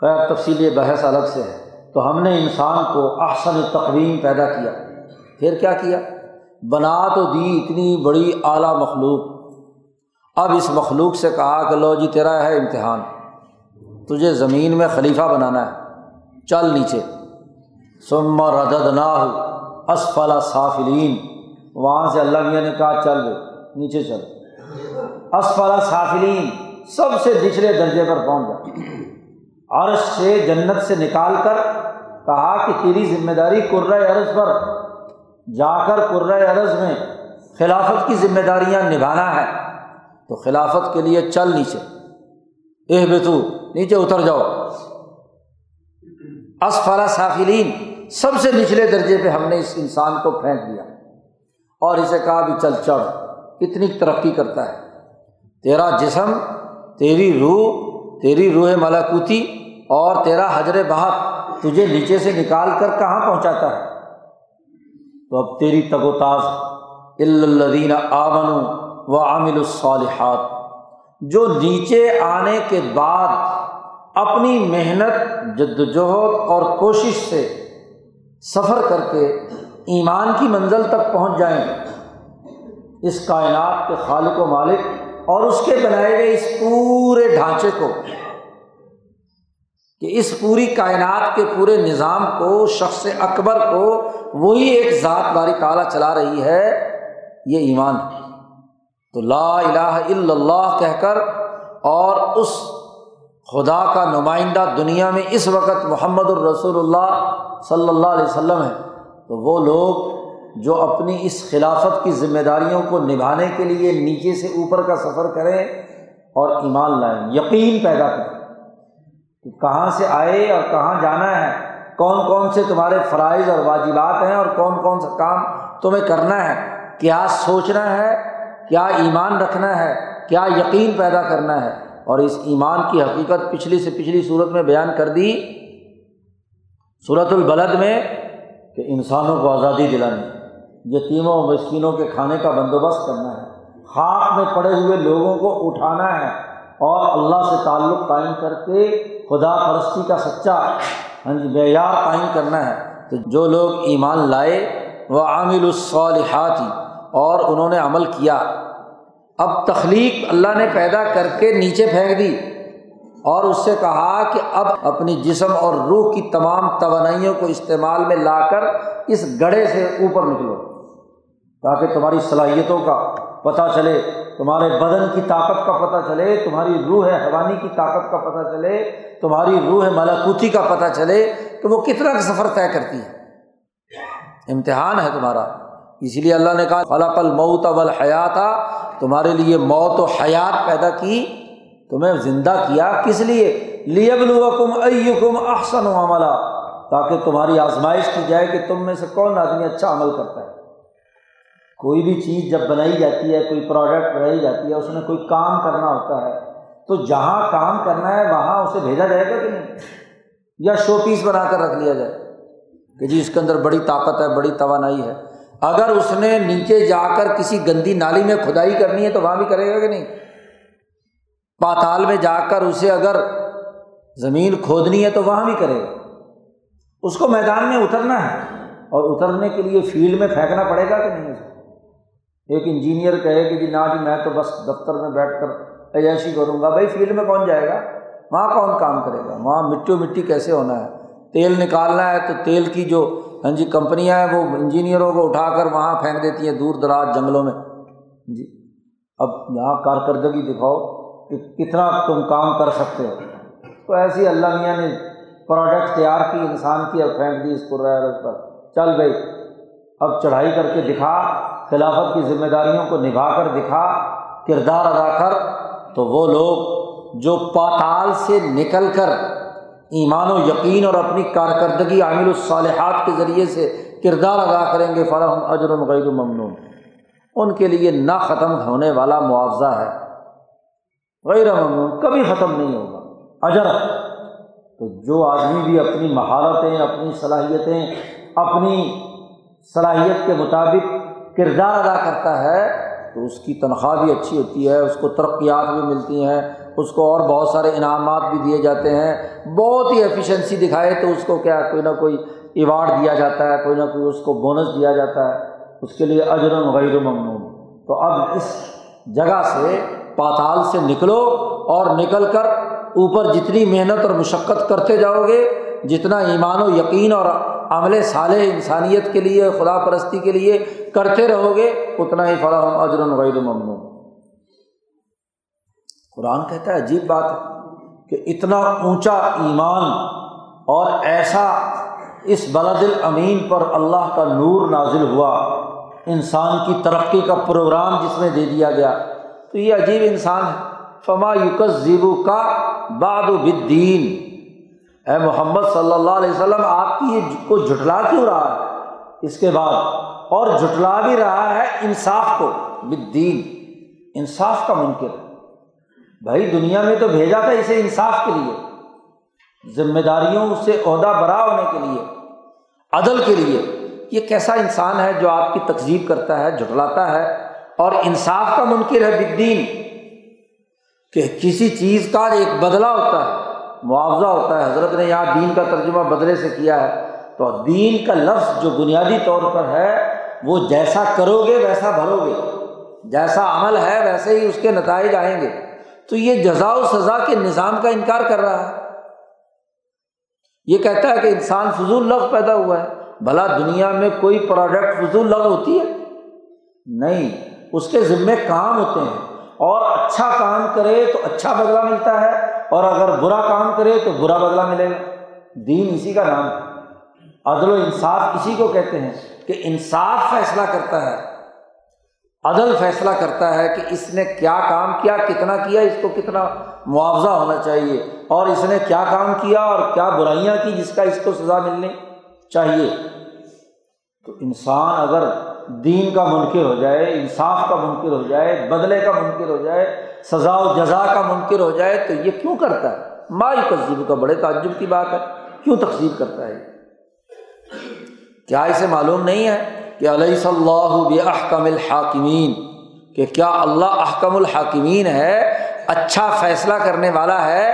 خیر تفصیلی بحث الگ سے ہے۔ تو ہم نے انسان کو احسن تقویم پیدا کیا۔ پھر کیا کیا؟ بنا تو دی اتنی بڑی اعلیٰ مخلوق۔ اب اس مخلوق سے کہا کہ لو جی تیرا ہے امتحان۔ تجھے زمین میں خلیفہ بنانا ہے۔ چل نیچے۔ سم ردد نہ ہو اسفلا صافلین وہاں سے اللہ میاں نے کہا، چل نیچے چل۔ اسفلا صافلین سب سے نچلے درجے پر پہنچ جا۔ عرش سے جنت سے نکال کر کہا کہ تیری ذمہ داری قرۂۂ عرض پر جا کر قرۂۂ عرض میں خلافت کی ذمہ داریاں نبھانا ہے۔ تو خلافت کے لیے چل نیچے۔ اے بے تو نیچے اتر جاؤ۔ اسفلا صافلین سب سے نچلے درجے پہ ہم نے اس انسان کو پھینک دیا۔ اور اسے کہا بھی چل چڑھ، اتنی ترقی کرتا ہے۔ تیرا جسم، تیری روح تیری روح ملاکوتی اور تیرا حجر بہت تجھے نیچے سے نکال کر کہاں پہنچاتا ہے؟ تو اب تیری تگ و تاز الدین آمن و عامل الصالحات، جو نیچے آنے کے بعد اپنی محنت جد وجہد اور کوشش سے سفر کر کے ایمان کی منزل تک پہنچ جائیں، اس کائنات کے خالق و مالک اور اس کے بنائے گئے اس پورے ڈھانچے کو کہ اس پوری کائنات کے پورے نظام کو، شخص اکبر کو وہی ایک ذات باری تعالیٰ چلا رہی ہے، یہ ایمان تو لا الہ الا اللہ کہہ کر اور اس خدا کا نمائندہ دنیا میں اس وقت محمد الرسول اللہ صلی اللہ علیہ وسلم ہے، تو وہ لوگ جو اپنی اس خلافت کی ذمہ داریوں کو نبھانے کے لیے نیچے سے اوپر کا سفر کریں اور ایمان لائیں، یقین پیدا کریں۔ کہ کہاں سے آئے اور کہاں جانا ہے؟ کون کون سے تمہارے فرائض اور واجبات ہیں اور کون کون سا کام تمہیں کرنا ہے؟ کیا سوچنا ہے؟ کیا ایمان رکھنا ہے؟ کیا یقین پیدا کرنا ہے؟ اور اس ایمان کی حقیقت پچھلی سے پچھلی صورت میں بیان کر دی صورت البلد میں کہ انسانوں کو آزادی دلانی، یتیموں مسکینوں کے کھانے کا بندوبست کرنا ہے، خاک میں پڑے ہوئے لوگوں کو اٹھانا ہے اور اللہ سے تعلق قائم کر کے خدا پرستی کا سچا ہاں جی معیار قائم کرنا ہے۔ تو جو لوگ ایمان لائے، وہ عامل الصالحات اور انہوں نے عمل کیا۔ اب تخلیق اللہ نے پیدا کر کے نیچے پھینک دی، اور اس سے کہا کہ اب اپنی جسم اور روح کی تمام توانائیوں کو استعمال میں لا کر اس گڑھے سے اوپر نکلو، تاکہ تمہاری صلاحیتوں کا پتہ چلے، تمہارے بدن کی طاقت کا پتہ چلے، تمہاری روح حیوانی کی طاقت کا پتہ چلے، تمہاری روح ملاکوتی کا پتہ چلے کہ وہ کتنا سفر طے کرتی ہے۔ امتحان ہے تمہارا۔ اسی لیے اللہ نے کہا فلاق المعت اول حیات تمہارے لیے موت و حیات پیدا کی، تمہیں زندہ کیا۔ کس لیے؟ لیب الوکم ایکم احسن و عملہ تاکہ تمہاری آزمائش کی جائے کہ تم میں سے کون آدمی اچھا عمل کرتا ہے۔ کوئی بھی چیز جب بنائی جاتی ہے، کوئی پروڈکٹ بنائی جاتی ہے، اس میں کوئی کام کرنا ہوتا ہے، تو جہاں کام کرنا ہے، وہاں اسے بھیجا جائے گا کہ نہیں؟ یا شو پیس بنا کر رکھ لیا جائے؟ کہ جی اس کے اندر بڑی طاقت ہے، بڑی توانائی ہے۔ اگر اس نے نیچے جا کر کسی گندی نالی میں کھدائی کرنی ہے تو وہاں بھی کرے گا کہ نہیں؟ پاتال میں جا کر اسے اگر زمین کھودنی ہے تو وہاں بھی کرے گا۔ اس کو میدان میں اترنا ہے اور اترنے کے لیے فیلڈ میں پھینکنا پڑے گا کہ نہیں؟ ایک انجینئر کہے کہ جی نہ جی میں تو بس دفتر میں بیٹھ کر عیاشی کروں گا۔ بھائی فیلڈ میں کون جائے گا؟ وہاں کون کام کرے گا؟ وہاں مٹی مٹی کیسے ہونا ہے؟ تیل نکالنا ہے تو تیل کی جو ہاں جی کمپنیاں ہیں وہ انجینئروں کو اٹھا کر وہاں پھینک دیتی ہیں دور دراز جنگلوں میں۔ جی۔ اب یہاں کارکردگی دکھاؤ کہ کتنا تم کام کر سکتے ہو۔ تو ایسی اللہ میاں نے پروڈکٹ تیار کی، انسان کی، اور پھینک دی اس کو پر۔ چل بھائی، اب چڑھائی کر کے دکھا۔ خلافت کی ذمہ داریوں کو نبھا کر دکھا، کردار ادا کر، تو وہ لوگ جو پاتال سے نکل کر ایمان و یقین اور اپنی کارکردگی عامل الصالحات کے ذریعے سے کردار ادا کریں گے فلاحم اجر غیر ممنون۔ ان کے لیے نہ ختم ہونے والا معاوضہ ہے۔ غیر ممنون کبھی ختم نہیں ہوگا۔ اجر۔ تو جو آدمی بھی اپنی مہارتیں، اپنی صلاحیتیں، اپنی صلاحیت کے مطابق کردار ادا کرتا ہے، تو اس کی تنخواہ بھی اچھی ہوتی ہے، اس کو ترقیات بھی ملتی ہیں، اس کو اور بہت سارے انعامات بھی دیے جاتے ہیں۔ بہت ہی ایفیشنسی دکھائے تو اس کو کیا، کوئی نہ کوئی ایوارڈ دیا جاتا ہے، کوئی نہ کوئی اس کو بونس دیا جاتا ہے۔ اس کے لیے اجر غیر ممنون۔ تو اب اس جگہ سے، پاتال سے نکلو اور نکل کر اوپر جتنی محنت اور مشقت کرتے جاؤ گے، جتنا ایمان و یقین اور عمل صالح انسانیت کے لیے، خدا پرستی کے لیے کرتے رہو گے، اتنا ہی فلاح اجر غیر ممنوع۔ قرآن کہتا ہے، عجیب بات ہے کہ اتنا اونچا ایمان اور ایسا اس بلد الامین پر اللہ کا نور نازل ہوا، انسان کی ترقی کا پروگرام جس میں دے دیا گیا۔ تو یہ عجیب انسان ہے۔ فما یوکس زیبو کا باد بدین اے محمد صلی اللہ علیہ وسلم، آپ کی یہ کو جھٹلا کیوں رہا ہے؟ اس کے بعد، اور جھٹلا بھی رہا ہے انصاف کو بدین انصاف کا منکر۔ بھائی، دنیا میں تو بھیجا تھا اسے انصاف کے لیے۔ ذمہ داریوں سے عہدہ برا ہونے کے لیے، عدل کے لیے۔ یہ کیسا انسان ہے جو آپ کی تقزیب کرتا ہے، جھٹلاتا ہے؟ اور انصاف کا منکر ہے بدین کہ کسی چیز کا ایک بدلہ ہوتا ہے۔ معاوضہ ہوتا ہے، حضرت نے یہاں دین کا ترجمہ بدلے سے کیا ہے۔ تو دین کا لفظ جو بنیادی طور پر ہے، وہ جیسا کرو گے ویسا بھرو گے جیسا عمل ہے، ویسے ہی اس کے نتائج آئیں گے۔ تو یہ جزا و سزا کے نظام کا انکار کر رہا ہے۔ یہ کہتا ہے کہ انسان فضول لفظ پیدا ہوا ہے۔ بھلا دنیا میں کوئی پروڈکٹ فضول لفظ ہوتی ہے؟ نہیں۔ اس کے ذمے کام ہوتے ہیں۔ اور اچھا کام کرے تو اچھا بدلا ملتا ہے۔ اور اگر برا کام کرے تو برا بدلا ملے گا۔ دین اسی کا نام ہے۔ عدل و انصاف اسی کو کہتے ہیں کہ انصاف فیصلہ کرتا ہے۔ عدل فیصلہ کرتا ہے کہ اس نے کیا کام کیا، کتنا کیا، اس کو کتنا معاوضہ ہونا چاہیے۔ اور اس نے کیا کام کیا اور کیا برائیاں کی جس کا اس کو سزا ملنی چاہیے۔ تو انسان اگر دین کا منکر ہو جائے، انصاف کا منکر ہو جائے، بدلے کا منکر ہو جائے سزا و جزا کا منکر ہو جائے تو یہ کیوں کرتا ہے؟ مائی تقزیب کا بڑے تعجب کی بات ہے، کیوں تقسیب کرتا ہے؟ کیا اسے معلوم نہیں ہے کہ علیہ صلی اللہ احکم الحاکمین؟ کہ کیا اللہ احکم الحاکمین ہے اچھا فیصلہ کرنے والا ہے؟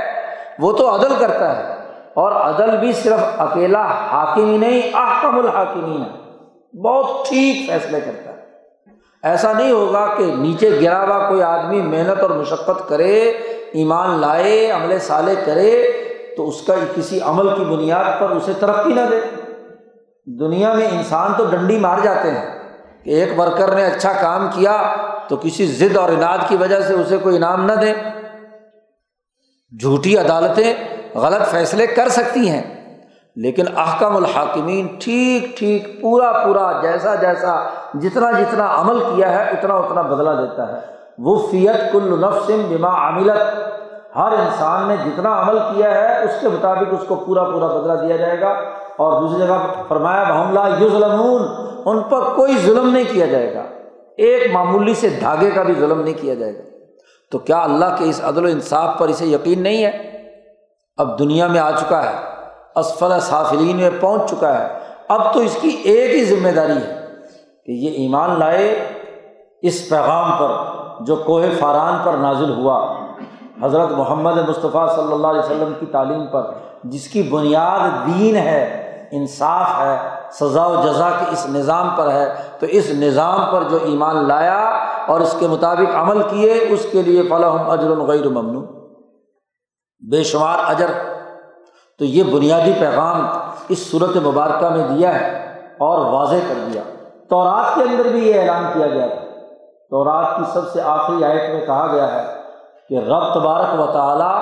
وہ تو عدل کرتا ہے، اور عدل بھی صرف اکیلا حاکم ہی نہیں، احکم الحاکمین ہے۔ بہت ٹھیک فیصلے کرتا ہے۔ ایسا نہیں ہوگا کہ نیچے گرا ہوا کوئی آدمی محنت اور مشقت کرے، ایمان لائے، عمل سالے کرے، تو اس کا کسی عمل کی بنیاد پر اسے ترقی نہ دے۔ دنیا میں انسان تو ڈنڈی مار جاتے ہیں کہ ایک ورکر نے اچھا کام کیا تو کسی ضد اور انعد کی وجہ سے اسے کوئی انعام نہ دے۔ جھوٹی عدالتیں غلط فیصلے کر سکتی ہیں۔ لیکن احکم الحاکمین ٹھیک ٹھیک، پورا پورا، جیسا جیسا، جتنا جتنا عمل کیا ہے، اتنا اتنا بدلا دیتا ہے۔ وہ فیت کل نفسم بما عملت۔ ہر انسان نے جتنا عمل کیا ہے، اس کے مطابق اس کو پورا پورا بدلا دیا جائے گا۔ اور دوسری جگہ فرمایا بحملہ یو ظلم ان پر کوئی ظلم نہیں کیا جائے گا۔ ایک معمولی سے دھاگے کا بھی ظلم نہیں کیا جائے گا۔ تو کیا اللہ کے اس عدل و انصاف پر اسے یقین نہیں ہے؟ اب دنیا میں آ چکا ہے۔ اسفل صافلین میں پہنچ چکا ہے۔ اب تو اس کی ایک ہی ذمہ داری ہے کہ یہ ایمان لائے اس پیغام پر جو کوہ فاران پر نازل ہوا۔ حضرت محمد مصطفیٰ صلی اللہ علیہ وسلم کی تعلیم پر جس کی بنیاد دین ہے، انصاف ہے، سزا و جزا کے اس نظام پر ہے، تو اس نظام پر جو ایمان لایا اور اس کے مطابق عمل کیے، اس کے لیے فلاح اجر الغیر ممنوع۔ بے شمار اجر تو یہ بنیادی پیغام اس صورت مبارکہ میں دیا ہے اور واضح کر دیا۔ تو رات کے اندر بھی یہ اعلان کیا گیا تھا۔ تو رات کی سب سے آخری آیت میں کہا گیا ہے کہ رب تبارک و تعالیٰ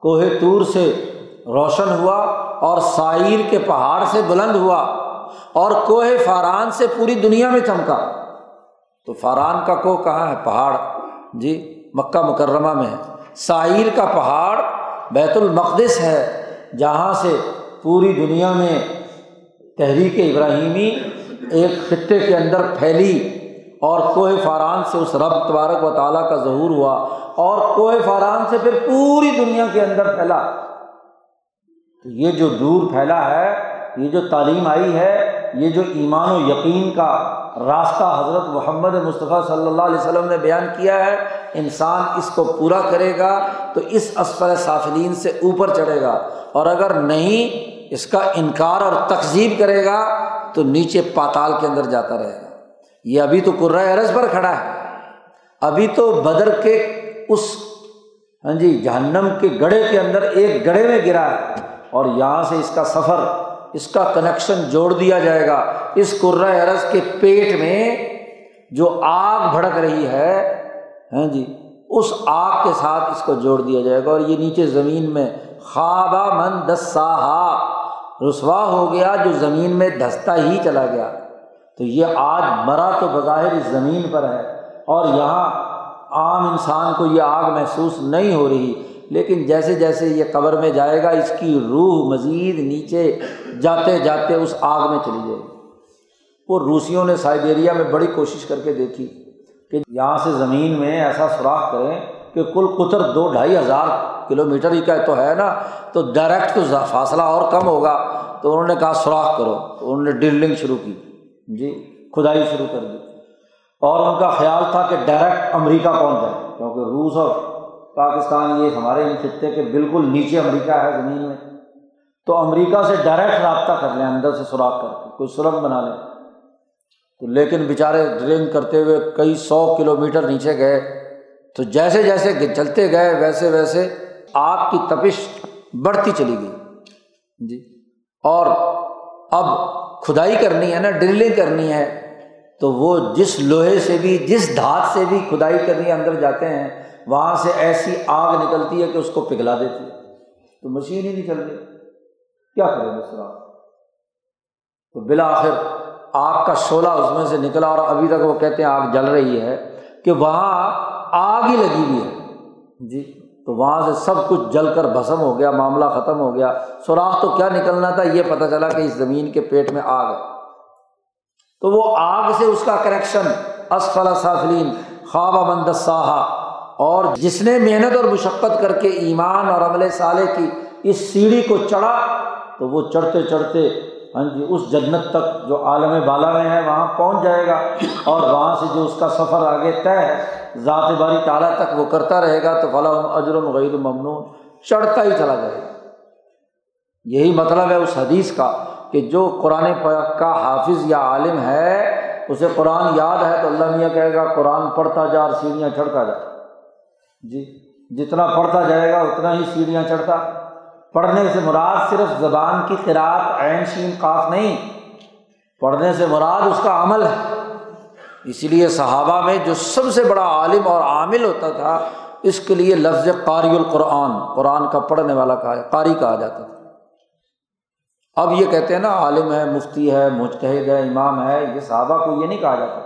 کوہ طور سے روشن ہوا اور سائر کے پہاڑ سے بلند ہوا اور کوہ فاران سے پوری دنیا میں چمکا۔ تو فاران کا کوہ کہاں ہے؟ پہاڑ۔ جی مکہ مکرمہ میں ہے۔ سائر کا پہاڑ بیت المقدس ہے۔ جہاں سے پوری دنیا میں تحریک ابراہیمی ایک خطے کے اندر پھیلی اور کوہ فاران سے اس رب تبارک و تعالیٰ کا ظہور ہوا اور کوہ فاران سے پھر پوری دنیا کے اندر پھیلا۔ تو یہ جو دور پھیلا ہے، یہ جو تعلیم آئی ہے یہ جو ایمان و یقین کا راستہ حضرت محمد مصطفیٰ صلی اللہ علیہ وسلم نے بیان کیا ہے، انسان اس کو پورا کرے گا تو اس اسفل صافلین سے اوپر چڑھے گا۔ اور اگر نہیں، اس کا انکار اور تقزیب کرے گا تو نیچے پاتال کے اندر جاتا رہے گا۔ یہ ابھی تو قرۂۂ عرض پر کھڑا ہے۔ ابھی تو بدر کے اس ہاں جی جہنم کے گڑھے کے اندر ایک گڑھے میں گرا ہے۔ اور یہاں سے اس کا سفر اس کا کنیکشن جوڑ دیا جائے گا۔ اس ارض کے پیٹ میں جو آگ بھڑک رہی ہے ہاں جی اس آگ کے ساتھ اس کو جوڑ دیا جائے گا اور یہ نیچے زمین میں خوابہ من دسا رسوا ہو گیا جو زمین میں دھستا ہی چلا گیا۔ تو یہ آج مرا تو بظاہر اس زمین پر ہے اور یہاں عام انسان کو یہ آگ محسوس نہیں ہو رہی۔ لیکن جیسے جیسے یہ قبر میں جائے گا، اس کی روح مزید نیچے جاتے جاتے اس آگ میں چلی جائے گی۔ وہ روسیوں نے سائبیریا میں بڑی کوشش کر کے دیکھی کہ یہاں سے زمین میں ایسا سوراخ کریں کہ کل قطر دو ڈھائی ہزار کلو میٹر ہی کا تو ہے نا، تو ڈائریکٹ تو فاصلہ اور کم ہوگا۔ تو انہوں نے کہا سوراخ کرو۔ تو انہوں نے ڈرلنگ شروع کی۔ جی کھدائی شروع کر دی۔ اور ان کا خیال تھا کہ ڈائریکٹ امریکہ پہنچ جائے، کیونکہ روس اور پاکستان یہ ہمارے ان خطے کے بالکل نیچے امریکہ ہے، زمین میں۔ تو امریکہ سے ڈائریکٹ رابطہ کر لیں، اندر سے سوراخ کر کے، کوئی سرنگ بنا لیں۔ تو لیکن بیچارے ڈرنگ کرتے ہوئے کئی سو کلو میٹر نیچے گئے۔ تو جیسے جیسے چلتے گئے، ویسے ویسے آگ کی تپش بڑھتی چلی گئی۔ جی۔ اور اب کھدائی کرنی ہے نا، ڈرلنگ کرنی ہے، تو وہ جس لوہے سے بھی، جس دھات سے بھی کھدائی کرنی اندر جاتے ہیں۔ وہاں سے ایسی آگ نکلتی ہے کہ اس کو پگھلا دیتی ہے۔ تو مشین ہی نہیں چل رہی۔ کیا کریں گے سر تو بالآخر آگ کا شعلہ اس میں سے نکلا اور ابھی تک وہ کہتے ہیں آگ جل رہی ہے کہ وہاں آگ ہی لگی ہوئی ہے۔ جی تو وہاں سے سب کچھ جل کر بھسم ہو گیا، معاملہ ختم ہو گیا۔ سوراخ تو کیا نکلنا تھا یہ پتہ چلا کہ اس زمین کے پیٹ میں آگ ہے۔ تو وہ آگ سے اس کا کنیکشن اسفلا سافلین خواب مندساہا اور جس نے محنت اور مشقت کر کے ایمان اور عمل صالح کی اس سیڑھی کو چڑھا، تو وہ چڑھتے چڑھتے ہاں جی اس جنت تک جو عالم بالا میں ہے، وہاں پہنچ جائے گا۔ اور وہاں سے جو اس کا سفر آگے طے ہے، ذات باری تعالیٰ تک وہ کرتا رہے گا، تو فلاں اجرم غیر ممنون، چڑھتا ہی چلا جائے گا۔ یہی مطلب ہے اس حدیث کا کہ جو قرآن کا حافظ یا عالم ہے، اسے قرآن یاد ہے تو اللہ میاں کہے گا، قرآن پڑھتا جا اور سیڑھیاں چڑھتا جا۔ جی جتنا پڑھتا جائے گا اتنا ہی سیڑھیاں چڑھتا۔ پڑھنے سے مراد صرف زبان کی قرآت عین، شین، قاف نہیں، پڑھنے سے مراد اس کا عمل ہے۔ اسی لیے صحابہ میں جو سب سے بڑا عالم اور عامل ہوتا تھا، اس کے لیے لفظ قاری القرآن، قرآن کا پڑھنے والا کہا قاری کہا جاتا تھا۔ اب یہ کہتے ہیں نا، عالم ہے، مفتی ہے متحد ہے، امام ہے، یہ صحابہ کو یہ نہیں کہا جاتا۔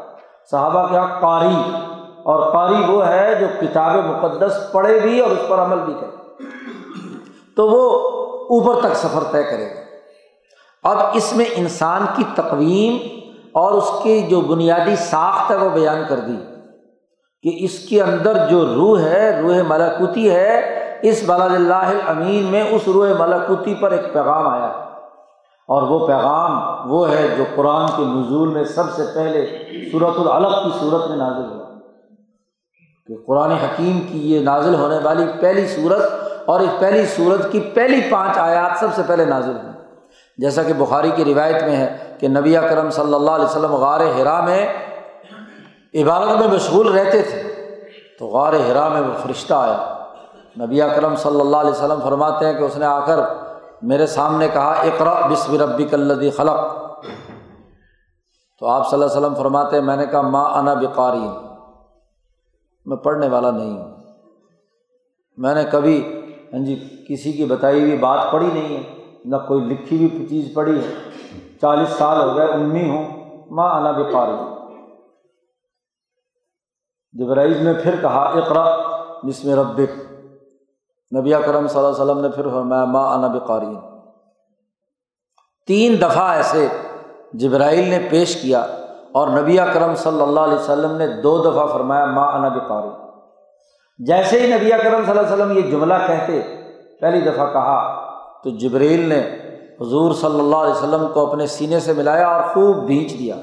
صحابہ کیا؟ قاری۔ اور قاری وہ ہے جو کتاب مقدس پڑھے بھی اور اس پر عمل بھی کرے۔ تو وہ اوپر تک سفر طے کرے گا۔ اب اس میں انسان کی تقویم اور اس کی جو بنیادی ساخت ہے وہ بیان کر دی کہ اس کے اندر جو روح ہے، روح ملاکوتی ہے، اس بلاد اللہ امین میں اس روح ملاکوتی پر ایک پیغام آیا اور وہ پیغام وہ ہے جو قرآن کے نزول میں سب سے پہلے صورت العلق کی صورت میں نازل ہوا۔ کہ قرآن حکیم کی یہ نازل ہونے والی پہلی صورت اور اس پہلی صورت کی پہلی پانچ آیات سب سے پہلے نازل ہوئی۔ جیسا کہ بخاری کی روایت میں ہے کہ نبی کرم صلی اللہ علیہ وسلم غار ہرا میں عبادت میں مشغول رہتے تھے۔ تو غار ہرا میں وہ فرشتہ آیا۔ نبی کرم صلی اللہ علیہ وسلم فرماتے ہیں کہ اس نے آ کر میرے سامنے کہا اقرا بسم ربی کلدی خلق۔ تو آپ صلی اللہ علیہ وسلم فرماتے ہیں، میں نے کہا ماں انا بقاری میں پڑھنے والا نہیں ہوں۔ میں نے کبھی ہاں جی کسی کی بتائی ہوئی بات پڑھی نہیں ہے، نہ کوئی لکھی ہوئی چیز پڑھی ہے۔ چالیس سال ہو گئے امی ہوں۔ ماں انا بقاری جبرائیل نے پھر کہا اقرا جس میں ربک۔ نبی کرم صلی اللہ علیہ وسلم نے پھر فرمایا، ماں انا بقاری تین دفعہ ایسے جبرائیل نے پیش کیا۔ اور نبی کرم صلی اللہ علیہ وسلم نے دو دفعہ فرمایا، ماں انا بقاری جیسے ہی نبی کرم صلی اللہ علیہ وسلم یہ جملہ کہتے، پہلی دفعہ کہا، تو جبریل نے حضور صلی اللہ علیہ وسلم کو اپنے سینے سے ملایا اور خوب بھینچ دیا۔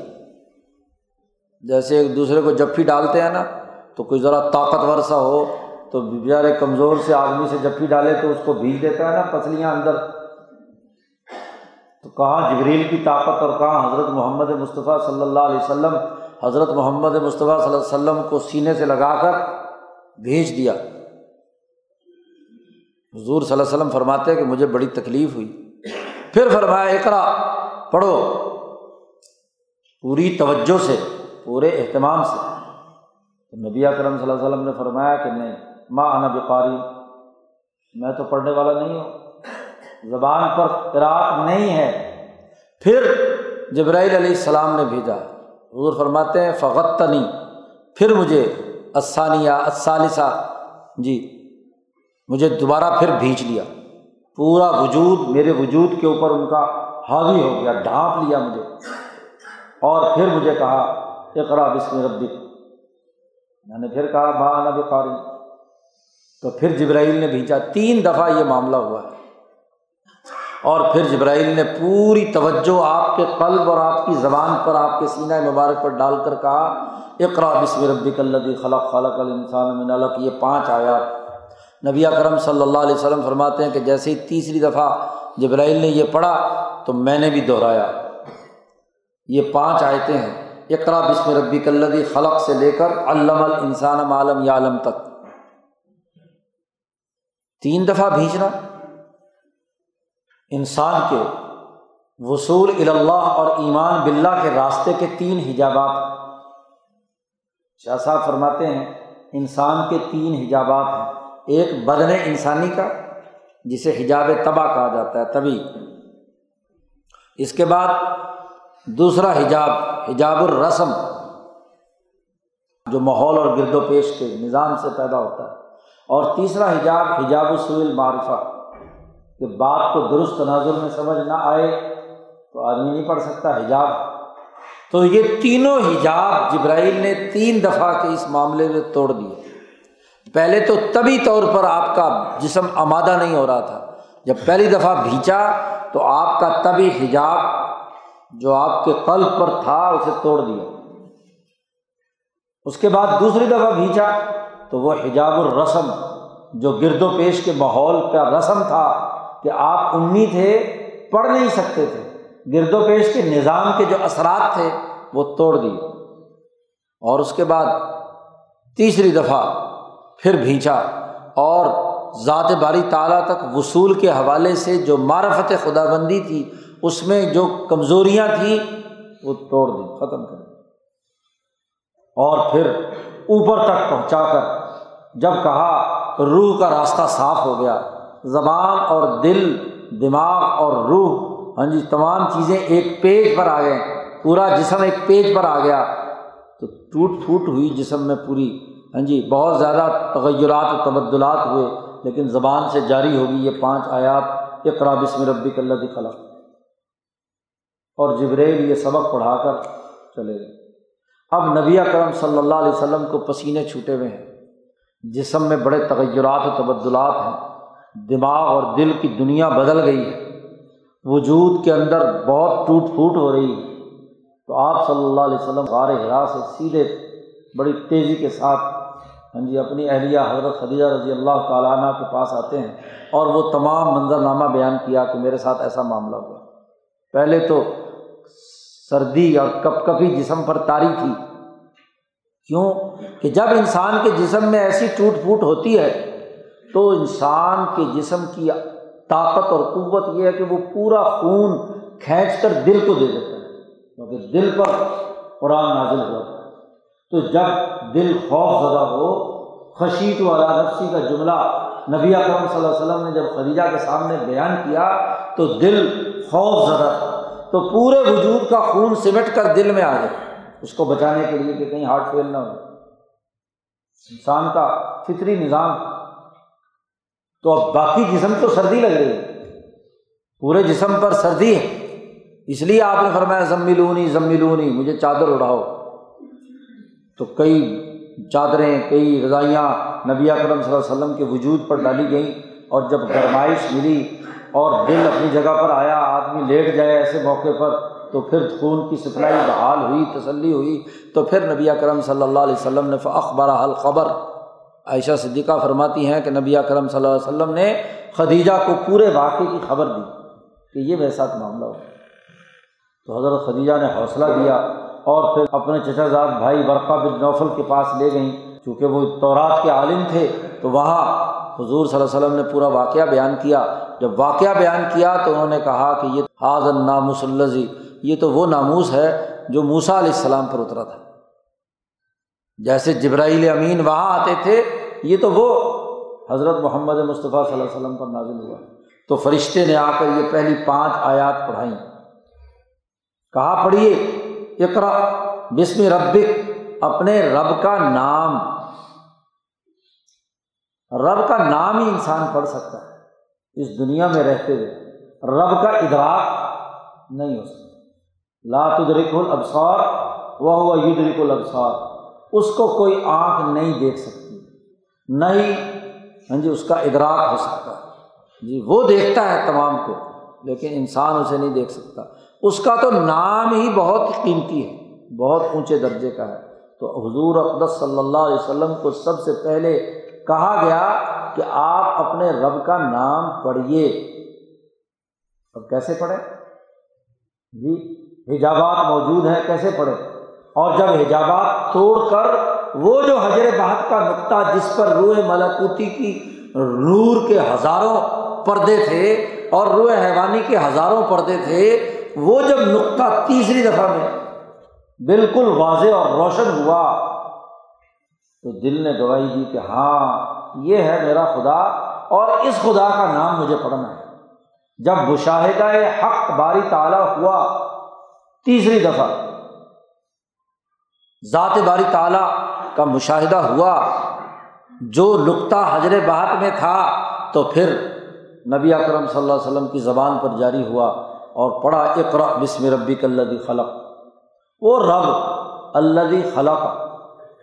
جیسے ایک دوسرے کو جب ڈالتے ہیں نا، تو کوئی ذرا طاقتور سا ہو، تو بیچارے کمزور سے آدمی سے جب ڈالے تو اس کو بھیج دیتا ہے نا، پتلیاں اندر۔ تو کہاں جبریل کی طاقت اور کہاں حضرت محمد مصطفیٰ صلی اللہ علیہ وسلم، حضرت محمد مصطفیٰ صلی اللہ علیہ وسلم کو سینے سے لگا کر بھیج دیا؟ حضور صلی اللہ علیہ وسلم فرماتے کہ مجھے بڑی تکلیف ہوئی۔ پھر فرمایا اقرا پڑھو۔ پوری توجہ سے، پورے اہتمام سے۔ تو نبی اکرم صلی اللہ علیہ وسلم نے فرمایا کہ نہیں ماں انا بقاری، میں تو پڑھنے والا نہیں ہوں۔ زبان پر قرآن نہیں ہے۔ پھر جبرائیل علیہ السلام نے بھیجا۔ حضور فرماتے ہیں فغت پھر مجھے اسانیہ اسالثہ جی مجھے دوبارہ پھر بھیج لیا۔ پورا وجود میرے وجود کے اوپر ان کا حاوی ہو گیا، ڈھانپ لیا مجھے۔ اور پھر مجھے کہا اقرا بسم ربک۔ میں نے پھر کہا با نب قاری تو پھر جبرائیل نے بھیجا۔ تین دفعہ یہ معاملہ ہوا۔ ہے اور پھر جبرائیل نے پوری توجہ آپ کے قلب اور آپ کی زبان پر، آپ کے سینہ مبارک پر ڈال کر کہا اقرا بسم ربک الدی خلق خلق الانسان من علق۔ یہ پانچ آیات۔ نبی اکرم صلی اللہ علیہ وسلم فرماتے ہیں کہ جیسے ہی تیسری دفعہ جبرائیل نے یہ پڑھا تو میں نے بھی دہرایا۔ یہ پانچ آیتیں ہیں۔ اقرا بسم ربی کلدی خلق سے لے کر علم الانسان عالم یا عالم تک۔ تین دفعہ بھیجنا۔ انسان کے وصول اللہ اور ایمان بلّہ کے راستے کے تین حجابات شاہ صاحب فرماتے ہیں، انسان کے تین حجابات ہیں۔ ایک بدن انسانی کا، جسے حجاب تباہ کہا جاتا ہے تبھی اس کے بعد دوسرا حجاب حجاب الرسم، جو ماحول اور گرد و پیش کے نظام سے پیدا ہوتا ہے۔ اور تیسرا حجاب حجاب السویل معرفہ کہ بات کو درست تناظر میں سمجھ نہ آئے تو آدمی نہیں پڑھ سکتا، حجاب۔ تو یہ تینوں حجاب جبرائیل نے تین دفعہ کے اس معاملے میں توڑ دیے۔ پہلے تو طبی طور پر آپ کا جسم آمادہ نہیں ہو رہا تھا۔ جب پہلی دفعہ بھیچا تو آپ کا طبی حجاب جو آپ کے قلب پر تھا، اسے توڑ دیا۔ اس کے بعد دوسری دفعہ بھیجا تو وہ حجاب الرسم، جو گرد و پیش کے ماحول کا رسم تھا کہ آپ امی تھے پڑھ نہیں سکتے تھے۔ گرد و پیش کے نظام کے جو اثرات تھے، وہ توڑ دیے۔ اور اس کے بعد تیسری دفعہ پھر بھیجا اور ذات باری تعالیٰ تک وصول کے حوالے سے جو معرفت خدا بندی تھی، اس میں جو کمزوریاں تھیں، وہ توڑ دی، ختم کر دی۔ اور پھر اوپر تک پہنچا کر جب کہا، روح کا راستہ صاف ہو گیا۔ زبان اور دل، دماغ اور روح ہاں جی تمام چیزیں ایک پیج پر آ گئے، پورا جسم ایک پیج پر آ گیا، تو ٹوٹ پھوٹ ہوئی جسم میں پوری ہاں جی بہت زیادہ تغیرات و تبدلات ہوئے، لیکن زبان سے جاری ہوگی یہ پانچ آیات، اقرا بسم ربی اللہ خلق۔ اور جبریل یہ سبق پڑھا کر چلے گئے۔ اب نبی کرم صلی اللہ علیہ وسلم کو پسینے چھوٹے ہوئے ہیں، جسم میں بڑے تغیرات و تبدلات ہیں۔ دماغ اور دل کی دنیا بدل گئی ہے۔ وجود کے اندر بہت ٹوٹ پھوٹ ہو رہی ہے۔ تو آپ صلی اللہ علیہ وسلم غار ہرا سے سیدھے بڑی تیزی کے ساتھ ہاں جی اپنی اہلیہ حضرت خدیجہ رضی اللہ تعالیٰ عنہ کے پاس آتے ہیں اور وہ تمام منظرنامہ بیان کیا کہ میرے ساتھ ایسا معاملہ ہوا۔ پہلے تو سردی اور کپ کپی جسم پر تاری تھی۔ کیوں؟ کہ جب انسان کے جسم میں ایسی ٹوٹ پھوٹ ہوتی ہے تو انسان کے جسم کی طاقت اور قوت یہ ہے کہ وہ پورا خون کھینچ کر دل کو دے دیتا ہے۔ کیونکہ دل پر قرآن نازل ہوا۔ تو جب دل خوف زدہ ہو، خشیت والا نفسی کا جملہ نبی اکرم صلی اللہ علیہ وسلم نے جب خدیجہ کے سامنے بیان کیا تو دل خوف زدہ تھا۔ تو پورے وجود کا خون سمٹ کر دل میں آ جائے اس کو بچانے کے لیے کہ کہیں ہارٹ فیل نہ ہو۔ انسان کا فطری نظام تو اب باقی جسم تو سردی لگ رہی ہے۔ پورے جسم پر سردی ہے۔ اس لیے آپ نے فرمایا زملونی زملونی مجھے چادر اڑاؤ۔ تو کئی چادریں، کئی رضائیاں نبی اکرم صلی اللہ علیہ وسلم کے وجود پر ڈالی گئیں اور جب گرمائش ملی اور دل اپنی جگہ پر آیا، آدمی لیٹ جائے ایسے موقع پر، تو پھر خون کی سپلائی بحال ہوئی، تسلی ہوئی۔ تو پھر نبی کرم صلی اللہ علیہ وسلم نے اخبار الخبر۔ عائشہ صدیقہ فرماتی ہیں کہ نبی کرم صلی اللہ علیہ وسلم نے خدیجہ کو پورے واقعے کی خبر دی کہ یہ میرے ساتھ معاملہ ہو تو حضرت خدیجہ نے حوصلہ دیا اور پھر اپنے چچا زاد بھائی ورقہ بن نوفل کے پاس لے گئیں۔ چونکہ وہ تورات کے عالم تھے، تو وہاں حضور صلی اللہ علیہ وسلم نے پورا واقعہ بیان کیا۔ جب واقعہ بیان کیا تو انہوں نے کہا کہ یہ حاضر ناموس الزی یہ تو وہ ناموس ہے جو موسا علیہ السلام پر اترا تھا۔ جیسے جبرائیل امین وہاں آتے تھے یہ تو وہ حضرت محمد مصطفیٰ صلی اللہ علیہ وسلم پر نازل ہوا تو فرشتے نے آ کر یہ پہلی پانچ آیات پڑھائیں۔ کہا، پڑھیے اقرا بسم ربک، اپنے رب کا نام۔ رب کا نام ہی انسان پڑھ سکتا ہے اس دنیا میں رہتے ہوئے۔ رب کا ادراک نہیں ہو سکتا۔ لا تدرک الابصار وہ ہوا یدرک الابصار۔ اس کو کوئی آنکھ نہیں دیکھ سکتی نہ ہی ہاں جی اس کا ادراک ہو سکتا ہے۔ جی وہ دیکھتا ہے تمام کو، لیکن انسان اسے نہیں دیکھ سکتا۔ اس کا تو نام ہی بہت قیمتی ہے، بہت اونچے درجے کا ہے۔ تو حضور اقدس صلی اللہ علیہ وسلم کو سب سے پہلے کہا گیا کہ آپ اپنے رب کا نام پڑھیے۔ اب کیسے پڑھیں؟ جی حجابات موجود ہیں، کیسے پڑھیں؟ اور جب حجابات توڑ کر وہ جو حجر بہت کا نقطہ جس پر روح ملکوتی کی نور کے ہزاروں پردے تھے اور روح حیوانی کے ہزاروں پردے تھے، وہ جب نقطہ تیسری دفعہ میں بالکل واضح اور روشن ہوا، تو دل نے گواہی دی کہ ہاں یہ ہے میرا خدا اور اس خدا کا نام مجھے پڑھنا ہے۔ جب مشاہدہ حق باری تعالیٰ ہوا تیسری دفعہ، ذات باری تعالیٰ کا مشاہدہ ہوا۔ جو نقطہ حضر بہت میں تھا تو پھر نبی اکرم صلی اللہ علیہ وسلم کی زبان پر جاری ہوا اور پڑھا اقرا بسم ربی کلدی خلق۔ وہ رب اللہ خلق،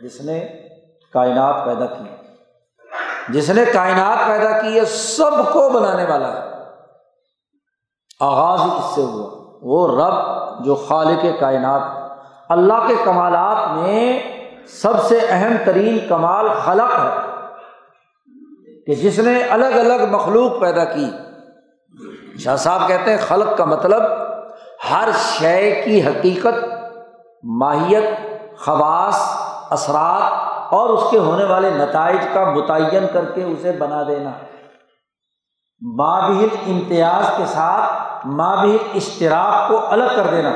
جس نے کائنات پیدا کی۔ جس نے کائنات پیدا کی ہے سب کو بنانے والا ہے۔ آغاز ہی اس سے ہوا۔ وہ رب جو خالق کائنات، اللہ کے کمالات میں سب سے اہم ترین کمال خلق ہے کہ جس نے الگ الگ مخلوق پیدا کی۔ شاہ صاحب کہتے ہیں خلق کا مطلب ہر شے کی حقیقت، ماہیت، خواص، اثرات اور اس کے ہونے والے نتائج کا متعین کر کے اسے بنا دینا۔ مابل امتیاز کے ساتھ مابل اشتراک کو الگ کر دینا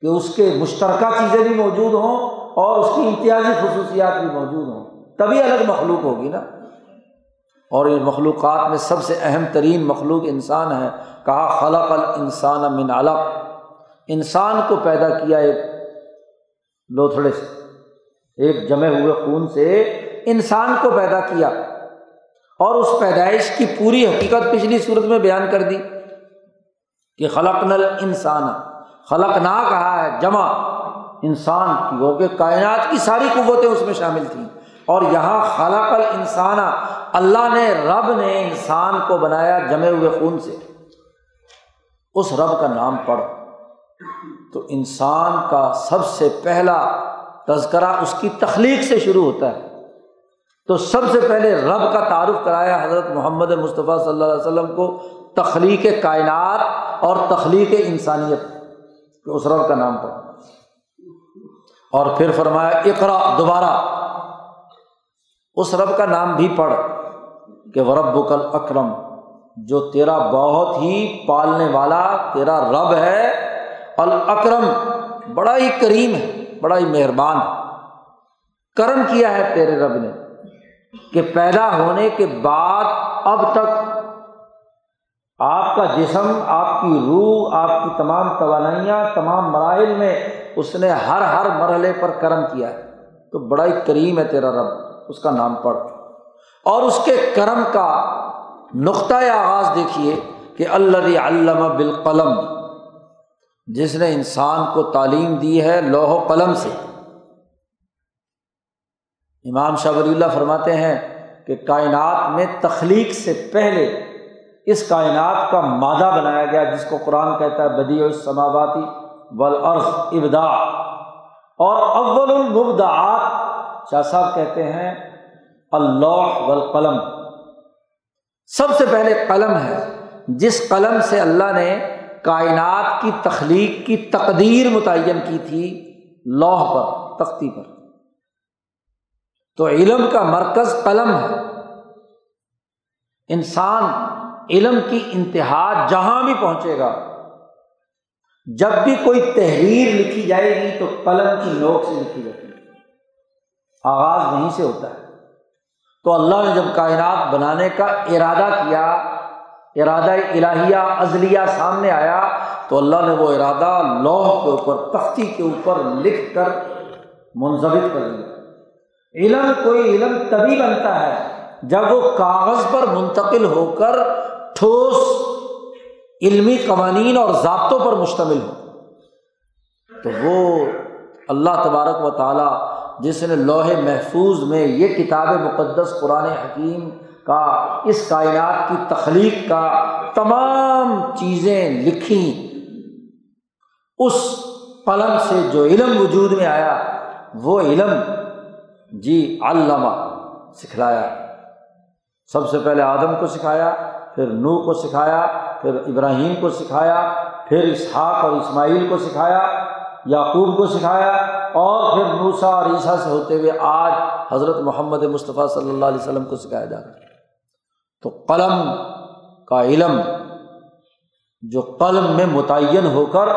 کہ اس کے مشترکہ چیزیں بھی موجود ہوں اور اس کی امتیازی خصوصیات بھی موجود ہوں۔ تبھی الگ مخلوق ہوگی نا۔ اور ان مخلوقات میں سب سے اہم ترین مخلوق انسان ہے۔ کہا، خلق الانسان من علق۔ انسان کو پیدا کیا ایک لوتھڑے سے ایک جمے ہوئے خون سے انسان کو پیدا کیا۔ اور اس پیدائش کی پوری حقیقت پچھلی صورت میں بیان کر دی کہ خلق نل انسان خلق نہ کہا ہے، جمع۔ انسان کی ہو کہ کائنات کی ساری قوتیں اس میں شامل تھیں۔ اور یہاں خلق انسان اللہ نے رب نے انسان کو بنایا جمے ہوئے خون سے۔ اس رب کا نام پڑھ۔ تو انسان کا سب سے پہلا تذکرہ اس کی تخلیق سے شروع ہوتا ہے۔ تو سب سے پہلے رب کا تعارف کرایا حضرت محمد مصطفیٰ صلی اللہ علیہ وسلم کو تخلیق کائنات اور تخلیق انسانیت۔ اس رب کا نام پڑھ۔ اور پھر فرمایا اقرا دوبارہ۔ اس رب کا نام بھی پڑھ کہ ورب کل اکرم جو تیرا بہت ہی پالنے والا، تیرا رب ہے، الاکرم، بڑا ہی کریم ہے، بڑا ہی مہربان ہے۔ کرم کیا ہے تیرے رب نے کہ پیدا ہونے کے بعد اب تک آپ کا جسم، آپ کی روح، آپ کی تمام توانائیاں، تمام مراحل میں اس نے ہر ہر مرحلے پر کرم کیا ہے۔ تو بڑا ہی کریم ہے تیرا رب، اس کا نام پڑھ۔ اور اس کے کرم کا نقطۂ آغاز دیکھیے کہ اللہ علامہ بالقلم، جس نے انسان کو تعلیم دی ہے لوہ و قلم سے۔ امام شاہ ولی اللہ فرماتے ہیں کہ کائنات میں تخلیق سے پہلے اس کائنات کا مادہ بنایا گیا جس کو قرآن کہتا ہے بدی السماواتی ولعرض ابدا اور اول المبدعات شاہ صاحب کہتے ہیں اللہ والقلم۔ سب سے پہلے قلم ہے، جس قلم سے اللہ نے کائنات کی تخلیق کی تقدیر متعین کی تھی لوح پر، تختی پر۔ تو علم کا مرکز قلم ہے۔ انسان علم کی انتہا جہاں بھی پہنچے گا۔ جب بھی کوئی تحریر لکھی جائے گی تو قلم کی نوک سے لکھی جاتی ہے۔ آغاز وہیں سے ہوتا ہے۔ تو اللہ نے جب کائنات بنانے کا ارادہ کیا، ارادہ الہیہ ازلیہ سامنے آیا، تو اللہ نے وہ ارادہ لوہ کے اوپر، تختی کے اوپر لکھ کر منظم کر دیا۔ علم کوئی علم تبھی بنتا ہے جب وہ کاغذ پر منتقل ہو کر ٹھوس علمی قوانین اور ضابطوں پر مشتمل ہو تو وہ اللہ تبارک و تعالیٰ جس نے لوہے محفوظ میں یہ کتاب مقدس قرآن حکیم کا، اس کائنات کی تخلیق کا تمام چیزیں لکھیں، اس قلم سے جو علم وجود میں آیا، وہ علم جی علامہ سکھلایا۔ سب سے پہلے آدم کو سکھایا پھر نو کو سکھایا، پھر ابراہیم کو سکھایا، پھر اسحاق اور اسماعیل کو سکھایا، یعقوب کو سکھایا اور پھر موسا اور عیسیٰ سے ہوتے ہوئے آج حضرت محمد مصطفیٰ صلی اللہ علیہ وسلم کو سکھایا جا رہا ہے۔ تو قلم کا علم جو قلم میں متعین ہو کر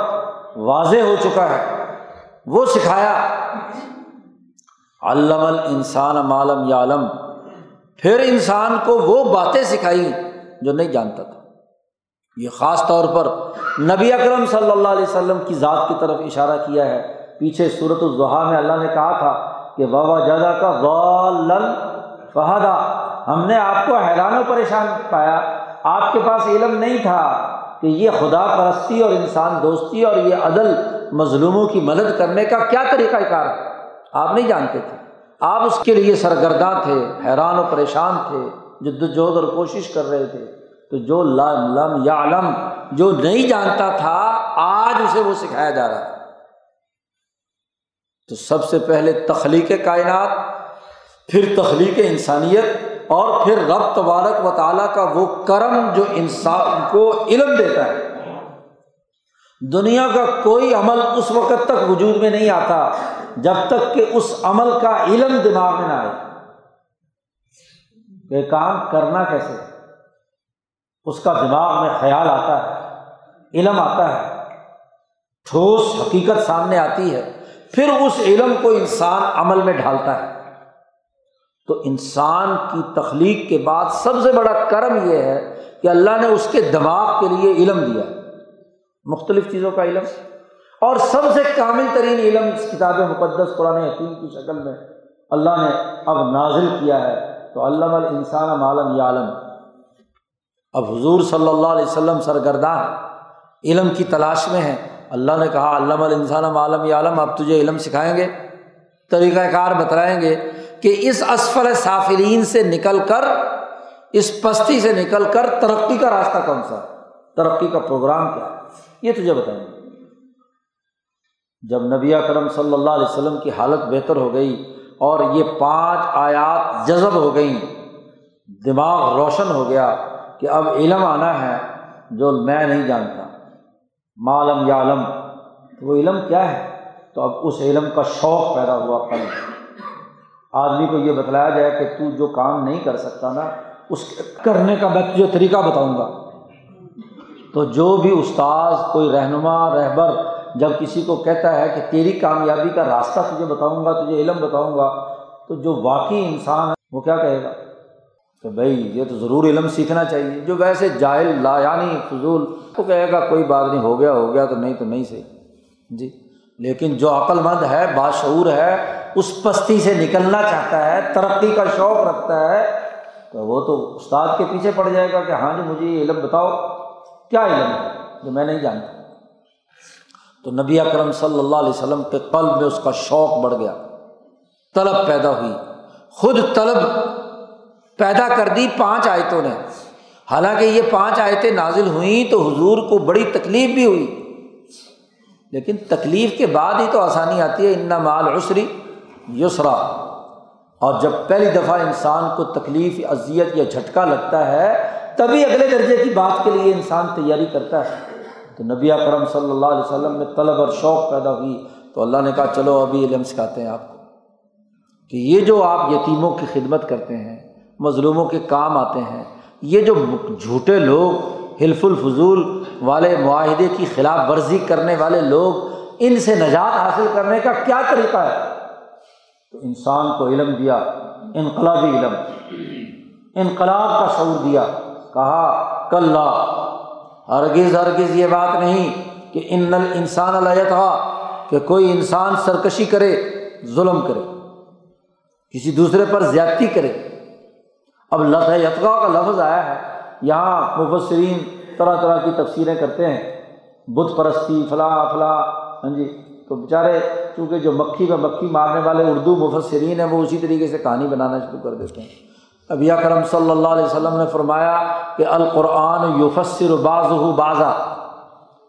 واضح ہو چکا ہے، وہ سکھایا۔ علم الانسان معلوم یعلم۔ پھر انسان کو وہ باتیں سکھائی۔ جو نہیں جانتا تھا۔ یہ خاص طور پر نبی اکرم صلی اللہ علیہ وسلم کی ذات کی طرف اشارہ کیا ہے۔ پیچھے صورت الضحیٰ میں اللہ نے کہا تھا کہ بابا جدا کا غالل فہدا ہم نے آپ کو حیران و پریشان پایا۔ آپ کے پاس علم نہیں تھا کہ یہ خدا پرستی اور انسان دوستی اور یہ عدل مظلوموں کی مدد کرنے کا کیا طریقہ کار ہے؟ آپ نہیں جانتے تھے۔ آپ اس کے لیے سرگرداں تھے، حیران و پریشان تھے۔ جد اور کوشش کر رہے تھے، تو جو لم لم یا علم جو نہیں جانتا تھا، آج اسے وہ سکھایا جا رہا ہے۔ تو سب سے پہلے تخلیق کائنات، پھر تخلیق انسانیت، اور پھر رب تبارک و تعالیٰ کا وہ کرم جو انسان کو علم دیتا ہے۔ دنیا کا کوئی عمل اس وقت تک وجود میں نہیں آتا جب تک کہ اس عمل کا علم دماغ میں نہ آئے۔ کہ کام کرنا کیسے؟ اس کا دماغ میں خیال آتا ہے، علم آتا ہے، ٹھوس حقیقت سامنے آتی ہے، پھر اس علم کو انسان عمل میں ڈھالتا ہے۔ تو انسان کی تخلیق کے بعد سب سے بڑا کرم یہ ہے کہ اللہ نے اس کے دماغ کے لیے علم دیا۔ مختلف چیزوں کا علم۔ اور سب سے کامل ترین علم اس کتاب مقدس قرآن حکیم کی شکل میں اللہ نے اب نازل کیا ہے۔ تو علم الانسان عالم یا عالم اب حضور صلی اللہ علیہ وسلم سرگرداں علم کی تلاش میں ہیں۔ اللہ نے کہا، علم الانسان عالم یا عالم اب تجھے علم سکھائیں گے۔ طریقۂ کار بتلائیں گے کہ اس اسفل سافلین سے نکل کر، اس پستی سے نکل کر ترقی کا راستہ کون سا ترقی کا پروگرام کیا ہے؟ یہ تجھے بتائیں گے۔ جب نبی کرم صلی اللہ علیہ وسلم کی حالت بہتر ہو گئی اور یہ پانچ آیات جذب ہو گئیں۔ دماغ روشن ہو گیا کہ اب علم آنا ہے جو میں نہیں جانتا۔ معلوم یا علم تو وہ علم کیا ہے؟ تو اب اس علم کا شوق پیدا ہوا کل آدمی کو یہ بتلایا جائے کہ تو جو کام نہیں کر سکتا نا، اس کرنے کا میں تجھے طریقہ بتاؤں گا۔ تو جو بھی استاذ، کوئی رہنما، رہبر جب کسی کو کہتا ہے کہ تیری کامیابی کا راستہ تجھے بتاؤں گا، تجھے علم بتاؤں گا، تو جو واقعی انسان ہے، وہ کیا کہے گا؟ کہ بھائی، یہ تو ضرور علم سیکھنا چاہیے۔ جو ویسے جاہل، لا یعنی فضول، وہ کہے گا، کوئی بات نہیں، ہو گیا ہو گیا، تو نہیں تو نہیں صحیح۔ جی۔ لیکن جو عقل مند ہے، باشعور ہے، اس پستی سے نکلنا چاہتا ہے، ترقی کا شوق رکھتا ہے، تو وہ تو استاد کے پیچھے پڑ جائے گا کہ ہاں جی مجھے یہ علم بتاؤ۔ کیا علم ہے؟ جو میں نہیں جانتا۔ تو نبی اکرم صلی اللہ علیہ وسلم کے قلب میں اس کا شوق بڑھ گیا۔ طلب پیدا ہوئی۔ خود طلب پیدا کر دی پانچ آیتوں نے۔ حالانکہ یہ پانچ آیتیں نازل ہوئیں تو حضور کو بڑی تکلیف بھی ہوئی۔ لیکن تکلیف کے بعد ہی تو آسانی آتی ہے۔ ان مال عسری یسرا اور جب پہلی دفعہ انسان کو تکلیف، اذیت یا جھٹکا لگتا ہے، تبھی اگلے درجے کی بات کے لیے انسان تیاری کرتا ہے۔ تو نبی کرم صلی اللہ علیہ وسلم میں طلب اور شوق پیدا ہوئی تو اللہ نے کہا، چلو ابھی علم سکھاتے ہیں آپ کو۔ کہ یہ جو آپ یتیموں کی خدمت کرتے ہیں، مظلوموں کے کام آتے ہیں، یہ جو جھوٹے لوگ، حلف الفضول والے معاہدے کی خلاف ورزی کرنے والے لوگ، ان سے نجات حاصل کرنے کا کیا طریقہ ہے؟ تو انسان کو علم دیا، انقلابی علم، انقلاب کا شعور دیا، کہا کل ہرگز ہرگز یہ بات نہیں کہ ان انسان اللہ تھا کہ کوئی انسان سرکشی کرے، ظلم کرے، کسی دوسرے پر زیادتی کرے۔ اب لط یتغا کا لفظ آیا ہے، یہاں مبصرین طرح طرح کی تفسیریں کرتے ہیں۔ بت پرستی، فلاں فلاں ہاں جی تو بیچارے چونکہ جو مکھی میں مکھی مارنے والے اردو مفسرین ہیں، وہ اسی طریقے سے کہانی بنانا شروع کر دیتے ہیں۔ ابھی کرم صلی اللہ علیہ وسلم نے فرمایا کہ القرآن یوفسر باز بازا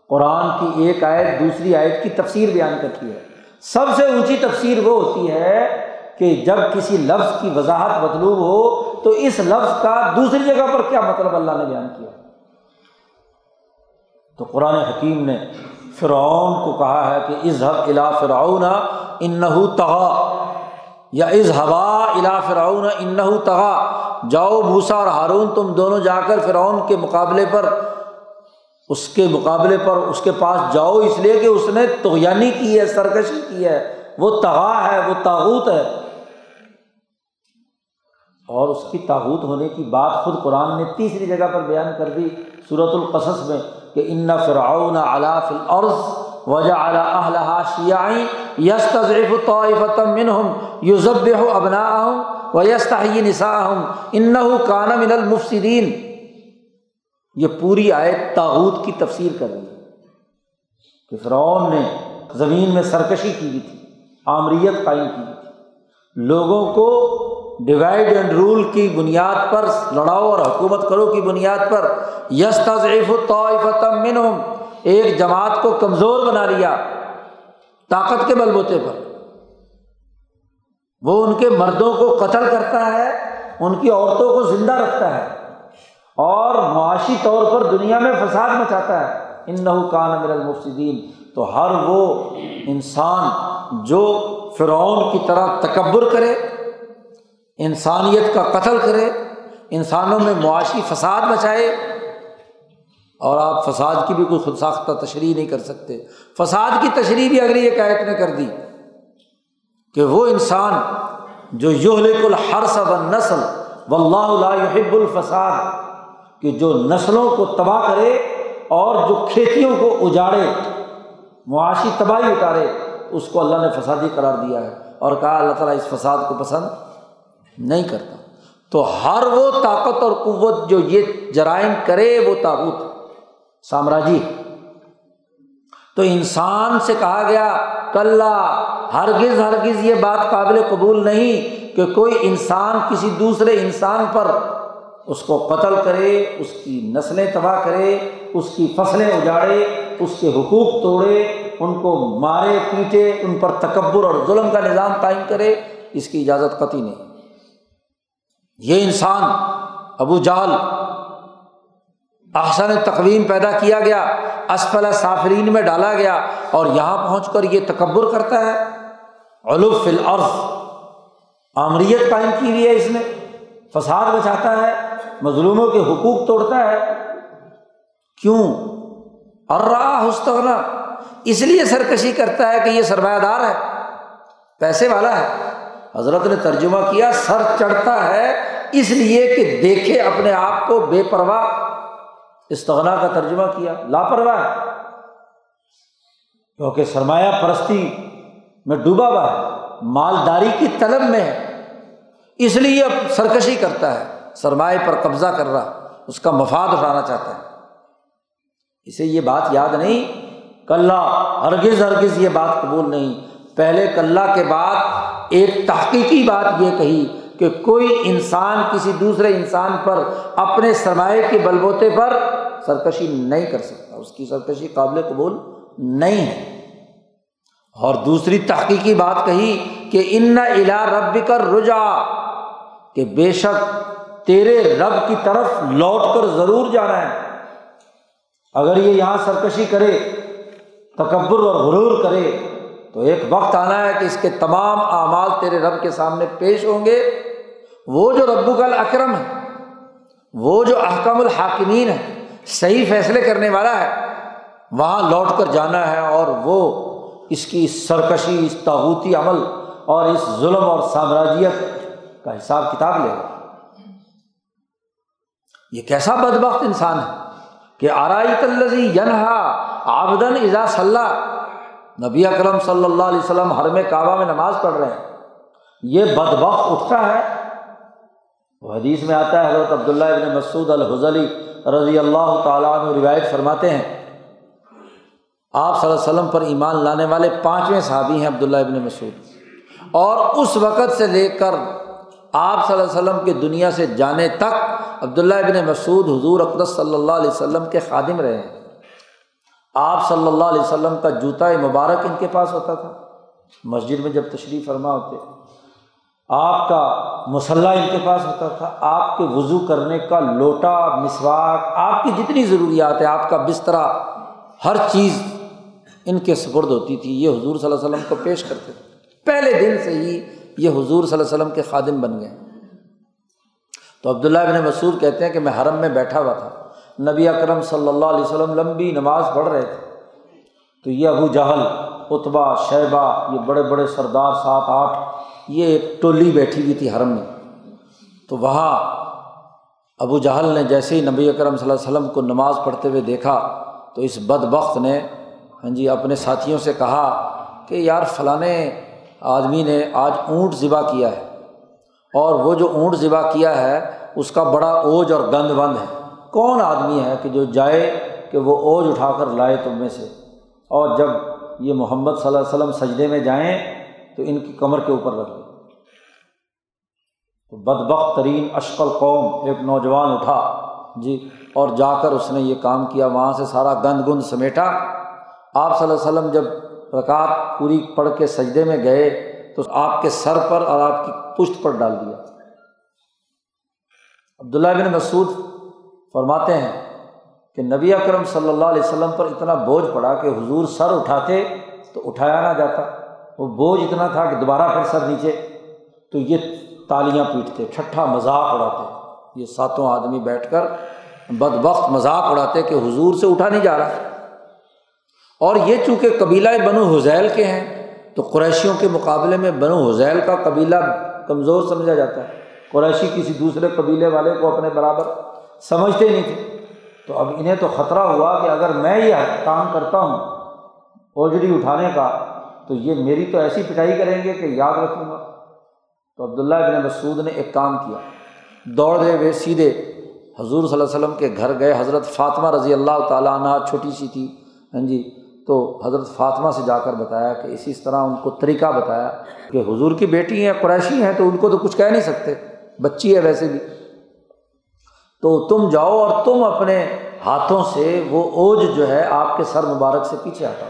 قرآن کی ایک آیت دوسری آیت کی تفسیر بیان کرتی ہے۔ سب سے اونچی تفسیر وہ ہوتی ہے کہ جب کسی لفظ کی وضاحت مطلوب ہو تو اس لفظ کا دوسری جگہ پر کیا مطلب اللہ نے بیان کیا۔ تو قرآن حکیم نے فرعون کو کہا ہے کہ اظہب الا فرعون انہو تغا یا از ہوا الا فرعون انہو تغا۔ جاؤ بھوسا اور ہارون، تم دونوں جا کر فرعون کے مقابلے پر، اس کے مقابلے پر، اس کے پاس جاؤ۔ اس لیے کہ اس نے توغیانی کی ہے، سرکشی کی ہے۔ وہ تغا ہے، وہ تاغوت ہے۔ اور اس کی تاغوت ہونے کی بات خود قرآن نے تیسری جگہ پر بیان کر دی صورت القصص میں کہ ان فرعون علا فی الارض وجہ اعلیٰ اہلہ یس تضریف طائفۃ منہم یوزب ابنا و یس تحی نسا ان طاقت کے بل بوتے پر۔ وہ ان کے مردوں کو قتل کرتا ہے، ان کی عورتوں کو زندہ رکھتا ہے اور معاشی طور پر دنیا میں فساد مچاتا ہے۔ ان کان امر المفصدین تو ہر وہ انسان جو فرعون کی طرح تکبر کرے، انسانیت کا قتل کرے، انسانوں میں معاشی فساد مچائے اور آپ فساد کی بھی کوئی خود ساختہ تشریح نہیں کر سکتے۔ فساد کی تشریح بھی اگلی ایک آیت نے کر دی کہ وہ انسان جو یوہلک الحرس و نسل و اللہ یحب الفساد، کہ جو نسلوں کو تباہ کرے اور جو کھیتیوں کو اجاڑے، معاشی تباہی اتارے، اس کو اللہ نے فسادی قرار دیا ہے اور کہا اللہ تعالیٰ اس فساد کو پسند نہیں کرتا۔ تو ہر وہ طاقت اور قوت جو یہ جرائم کرے وہ تابوت۔ سامراجی۔ تو انسان سے کہا گیا کل ہرگز ہرگز یہ بات قابل قبول نہیں کہ کوئی انسان کسی دوسرے انسان پر اس کو قتل کرے، اس کی نسلیں تباہ کرے، اس کی فصلیں اجاڑے، اس کے حقوق توڑے، ان کو مارے، پیٹے، ان پر تکبر اور ظلم کا نظام قائم کرے، اس کی اجازت قطعی نہیں۔ یہ انسان، ابو جال احسن تقویم پیدا کیا گیا، اسفل سافرین میں ڈالا گیا اور یہاں پہنچ کر یہ تکبر کرتا ہے۔ علوف العرض آمریت قائم کی ہوئی ہے اس نے فساد بچاتا ہے، مظلوموں کے حقوق توڑتا ہے۔ کیوں؟ اور رہا حستغنا اس لیے سرکشی کرتا ہے کہ یہ سرمایہ دار ہے، پیسے والا ہے۔ حضرت نے ترجمہ کیا، سر چڑھتا ہے، اس لیے کہ دیکھے اپنے آپ کو بے پرواہ۔ استغنا کا ترجمہ کیا، لاپرواہ۔ کیونکہ سرمایہ پرستی میں ڈوبا ہوا ہے، مالداری کی طلب میں ہے۔ اس لیے اب سرکشی کرتا ہے، سرمایہ پر قبضہ کر رہا، اس کا مفاد اٹھانا چاہتا ہے۔ اسے یہ بات یاد نہیں کلّہ ہرگز ہرگز یہ بات قبول نہیں۔ پہلے کلّہ کے بعد ایک تحقیقی بات یہ کہی کہ کوئی انسان کسی دوسرے انسان پر اپنے سرمایہ کے بل بوتے پر سرکشی نہیں کر سکتا۔ اس کی سرکشی قابل قبول نہیں ہے۔ اور دوسری تحقیقی بات کہی کہ ان الا رب کر رجا کہ بے شک تیرے رب کی طرف لوٹ کر ضرور جانا ہے۔ اگر یہ یہاں سرکشی کرے، تکبر اور غرور کرے، تو ایک وقت آنا ہے کہ اس کے تمام اعمال تیرے رب کے سامنے پیش ہوں گے۔ وہ جو رب کا اکرم ہے، وہ جو احکم الحاکمین ہے صحیح فیصلے کرنے والا ہے۔ وہاں لوٹ کر جانا ہے اور وہ اس کی سرکشی، اس تعوتی عمل اور اس ظلم اور سامراجیت کا حساب کتاب لے گا یہ کیسا بد وقت انسان ہے کہ آرائی تلزی ینہا آبدن اضا صلاح نبی اکرم صلی اللہ علیہ وسلم ہر میں کعبہ میں نماز پڑھ رہے ہیں۔ یہ بد وقت اٹھتا ہے۔ وہ حدیث میں آتا ہے، حضرت عبداللہ ابن مسعود الحضلی رضی اللہ تعالیٰ عنہ روایت فرماتے ہیں، آپ صلی اللہ علیہ وسلم پر ایمان لانے والے پانچویں صحابی ہیں عبداللہ ابن مسعود۔ اور اس وقت سے لے کر آپ صلی اللہ علیہ وسلم کے دنیا سے جانے تک عبداللہ ابن مسعود حضور اقدس صلی اللہ علیہ وسلم کے خادم رہے ہیں۔ آپ صلی اللہ علیہ وسلم کا جوتا مبارک ان کے پاس ہوتا تھا۔ مسجد میں جب تشریف فرما ہوتے آپ کا مسلح ان کے پاس ہوتا تھا، آپ کے وضو کرنے کا لوٹا، مسواک، آپ کی جتنی ضروریات ہے آپ کا بسترا ہر چیز ان کے سپرد ہوتی تھی۔ یہ حضور صلی اللہ علیہ وسلم کو پیش کرتے تھے۔ پہلے دن سے ہی یہ حضور صلی اللہ علیہ وسلم کے خادم بن گئے۔ تو عبداللہ ابن مسعود کہتے ہیں کہ میں حرم میں بیٹھا ہوا تھا۔ نبی اکرم صلی اللہ علیہ وسلم لمبی نماز پڑھ رہے تھے۔ تو یہ ابو جہل اتبا شیبہ، یہ بڑے بڑے سردار، سات آٹھ یہ ایک ٹولی بیٹھی ہوئی تھی حرم میں۔ تو وہاں ابو جہل نے جیسے ہی نبی اکرم صلی اللہ علیہ وسلم کو نماز پڑھتے ہوئے دیکھا، تو اس بد بخت نے ہاں جی اپنے ساتھیوں سے کہا کہ یار فلاں آدمی نے آج اونٹ ذبح کیا ہے۔ اور وہ جو اونٹ ذبح کیا ہے، اس کا بڑا اوج اور گند بند ہے۔ کون آدمی ہے کہ جو جائے کہ وہ اوج اٹھا کر لائے تم میں سے؟ اور جب یہ محمد صلی اللہ علیہ وسلم سجدے میں جائیں تو ان کی کمر کے اوپر رکھ دیں تو بدبخت ترین اشکل قوم ایک نوجوان اٹھا۔ جی اور جا کر اس نے یہ کام کیا، وہاں سے سارا گند گند سمیٹا۔ آپ صلی اللہ علیہ وسلم جب رکعت پوری پڑھ کے سجدے میں گئے، تو آپ کے سر پر اور آپ کی پشت پر ڈال دیا۔ عبداللہ بن مسعود فرماتے ہیں کہ نبی اکرم صلی اللہ علیہ وسلم پر اتنا بوجھ پڑا کہ حضور سر اٹھاتے تو اٹھایا نہ جاتا۔ وہ بوجھ اتنا تھا کہ دوبارہ پھر سر نیچے تو یہ تالیاں پیٹتے، ٹھٹھا مذاق اڑاتے۔ یہ ساتوں آدمی بیٹھ کر بد وقت مذاق اڑاتے کہ حضور سے اٹھا نہیں جا رہا۔ اور یہ چونکہ قبیلہ بنو حزیل کے ہیں، تو قریشیوں کے مقابلے میں بنو حزیل کا قبیلہ کمزور سمجھا جاتا ہے۔ قریشی کسی دوسرے قبیلے والے کو اپنے برابر سمجھتے نہیں تھے۔ تو اب انہیں تو خطرہ ہوا کہ اگر میں یہ کام کرتا ہوں، اوجڑی اٹھانے کا تو یہ میری تو ایسی پٹائی کریں گے کہ یاد رکھوں گا۔ تو عبداللہ ابن مسعود نے ایک کام کیا۔ دوڑے ہوئے سیدھے حضور صلی اللہ علیہ وسلم کے گھر گئے۔ حضرت فاطمہ رضی اللہ تعالیٰ عنہ چھوٹی سی تھی۔ ہاں جی تو حضرت فاطمہ سے جا کر بتایا کہ اسی طرح ان کو طریقہ بتایا کہ حضور کی بیٹی ہیں، قریشی ہیں، تو ان کو تو کچھ کہہ نہیں سکتے۔ بچی ہے ویسے بھی۔ تو تم جاؤ اور تم اپنے ہاتھوں سے وہ اوج جو ہے آپ کے سر مبارک سے پیچھے آتا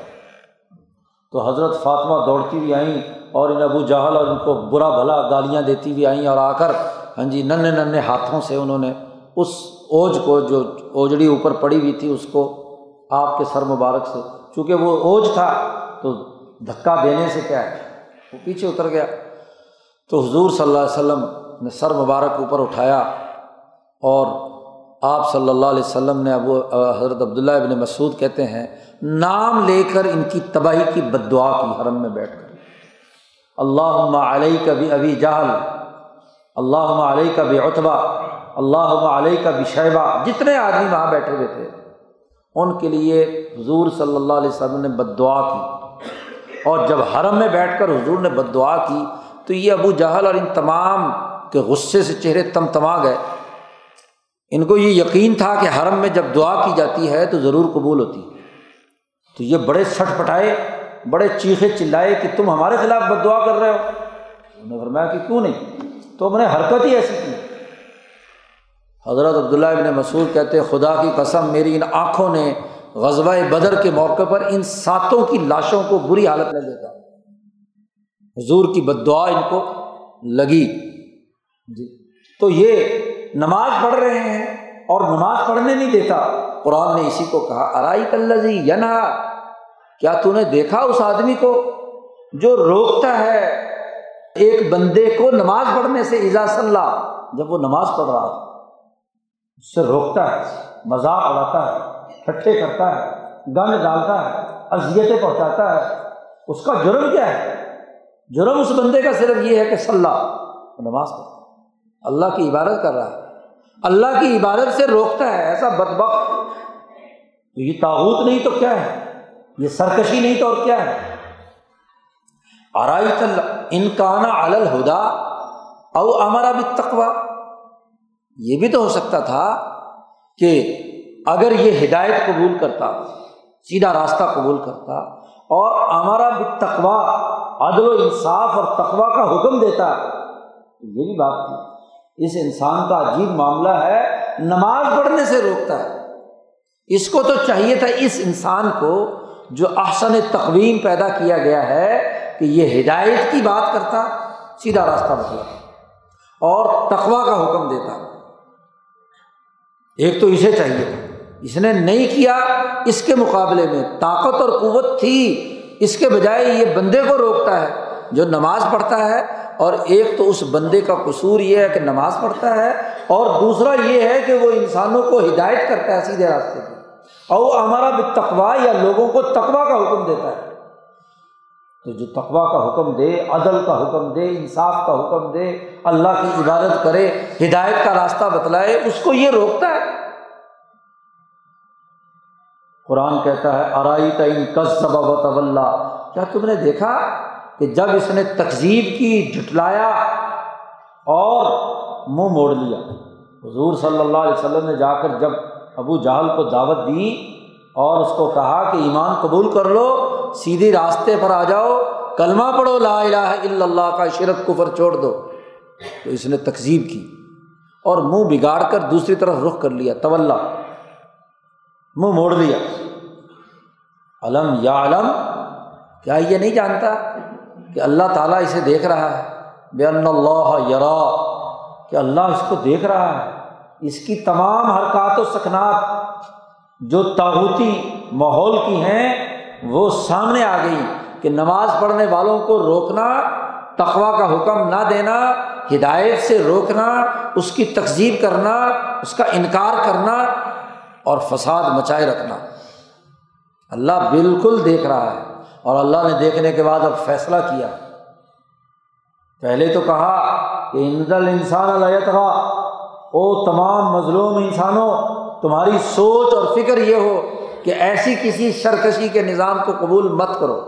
تو حضرت فاطمہ دوڑتی ہوئی آئیں اور ان ابو جہل اور ان کو برا بھلا گالیاں دیتی ہوئی آئیں اور آ کر ہاں جی ننے ننے ہاتھوں سے انہوں نے اس اوج کو جو اوجڑی اوپر پڑی ہوئی تھی، اس کو آپ کے سر مبارک سے، چونکہ وہ اوج تھا، تو دھکا دینے سے کیا ہے؟ وہ پیچھے اتر گیا۔ تو حضور صلی اللہ علیہ وسلم نے سر مبارک اوپر اٹھایا اور آپ صلی اللہ علیہ وسلم نے ابو، حضرت عبداللہ ابن مسعود کہتے ہیں نام لے کر ان کی تباہی کی بد دعا کی حرم میں بیٹھ کر۔ اللہ علیہ کا بھی ابھی جہل اللہ علیہ کا بھی اتبا اللہ علیہ کا بھی شیبہ۔ جتنے آدمی وہاں بیٹھے ہوئے تھے، ان کے لیے حضور صلی اللہ علیہ وسلم نے بد دعا کی۔ اور جب حرم میں بیٹھ کر حضور نے بد دعا کی، تو یہ ابو جہل اور ان تمام کے غصے سے چہرے تم تما گئے۔ ان کو یہ یقین تھا کہ حرم میں جب دعا کی جاتی ہے تو ضرور قبول ہوتی ہے۔ تو یہ بڑے سٹ پٹائے، بڑے چیخے چلائے کہ تم ہمارے خلاف بد دعا کر رہے ہو۔ انہوں نے فرمایا کہ کیوں نہیں؟ تو ہم نے حرکت ہی ایسی کی۔ حضرت عبداللہ ابن مسعود کہتے خدا کی قسم، میری ان آنکھوں نے غزبۂ بدر کے موقع پر ان ساتوں کی لاشوں کو بری حالت میں دیتا حضور کی بد دعا ان کو لگی۔ جی۔ تو یہ نماز پڑھ رہے ہیں۔ اور نماز پڑھنے نہیں دیتا۔ قرآن نے اسی کو کہا ارائی کلزی ینا کیا تو نے دیکھا اس آدمی کو جو روکتا ہے ایک بندے کو نماز پڑھنے سے ایزا اللہ، جب وہ نماز پڑھ رہا اس سے روکتا ہے، مذاق اڑاتا ہے ٹھٹے کرتا ہے، گند ڈالتا ہے، اذیتیں پہنچاتا ہے۔ اس کا جرم کیا ہے؟ جرم اس بندے کا صرف یہ ہے کہ صلاح نماز پڑھ اللہ کی عبادت کر رہا ہے۔ اللہ کی عبادت سے روکتا ہے، ایسا بد تو یہ تعوت نہیں تو کیا ہے؟ یہ سرکشی نہیں تو اور کیا ہے؟ آرائی انکانہ الہدا او ہمارا بھی تقوا یہ بھی تو ہو سکتا تھا کہ اگر یہ ہدایت قبول کرتا، سیدھا راستہ قبول کرتا اور ہمارا بھی تقوا عدل و انصاف اور تقوا کا حکم دیتا یہ بھی بات تھی۔ اس انسان کا عجیب معاملہ ہے، نماز پڑھنے سے روکتا ہے۔ اس کو تو چاہیے تھا اس انسان کو جو احسن تقویم پیدا کیا گیا ہے کہ یہ ہدایت کی بات کرتا، سیدھا راستہ بتلا۔ اور تقوا کا حکم دیتا۔ ایک تو اسے چاہیے تھا۔ اس نے نہیں کیا اس کے مقابلے میں۔ طاقت اور قوت تھی۔ اس کے بجائے یہ بندے کو روکتا ہے جو نماز پڑھتا ہے اور ایک تو اس بندے کا قصور یہ ہے کہ نماز پڑھتا ہے اور دوسرا یہ ہے کہ وہ انسانوں کو ہدایت کرتا ہے سیدھے راستے پہ اور ہمارا تقوا یا لوگوں کو تقوا کا حکم دیتا ہے۔ تو جو تقوا کا حکم دے، عدل کا حکم دے، انصاف کا حکم دے، اللہ کی عبادت کرے، ہدایت کا راستہ بتلائے، اس کو یہ روکتا ہے۔ قرآن کہتا ہے ارائی تعین کس سبب و کیا تم نے دیکھا؟ کہ جب اس نے تقزیب کی جٹلایا اور منہ موڑ لیا۔ حضور صلی اللہ علیہ وسلم نے جا کر جب ابو جہل کو دعوت دی اور اس کو کہا کہ ایمان قبول کر لو سیدھی راستے پر آ جاؤ، کلمہ پڑھو، لا الہ الا اللہ کا شرک، کفر چھوڑ دو۔ تو اس نے تقزیب کی اور منہ بگاڑ کر دوسری طرف رخ کر لیا طول منہ موڑ لیا۔ علم یا علم کیا یہ نہیں جانتا؟ کہ اللہ تعالیٰ اسے دیکھ رہا ہے۔ بے اللہ یرا کہ اللہ اس کو دیکھ رہا ہے۔ اس کی تمام حرکات و سکنات جو تاحوتی ماحول کی ہیں، وہ سامنے آ گئی کہ نماز پڑھنے والوں کو روکنا تقوا کا حکم نہ دینا، ہدایت سے روکنا، اس کی تقزیب کرنا، اس کا انکار کرنا اور فساد مچائے رکھنا۔ اللہ بالکل دیکھ رہا ہے۔ اور اللہ نے دیکھنے کے بعد اب فیصلہ کیا۔ پہلے تو کہا کہ اندل انسان علیہ او تمام مظلوم انسانوں، تمہاری سوچ اور فکر یہ ہو کہ ایسی کسی سرکشی کے نظام کو قبول مت کرو۔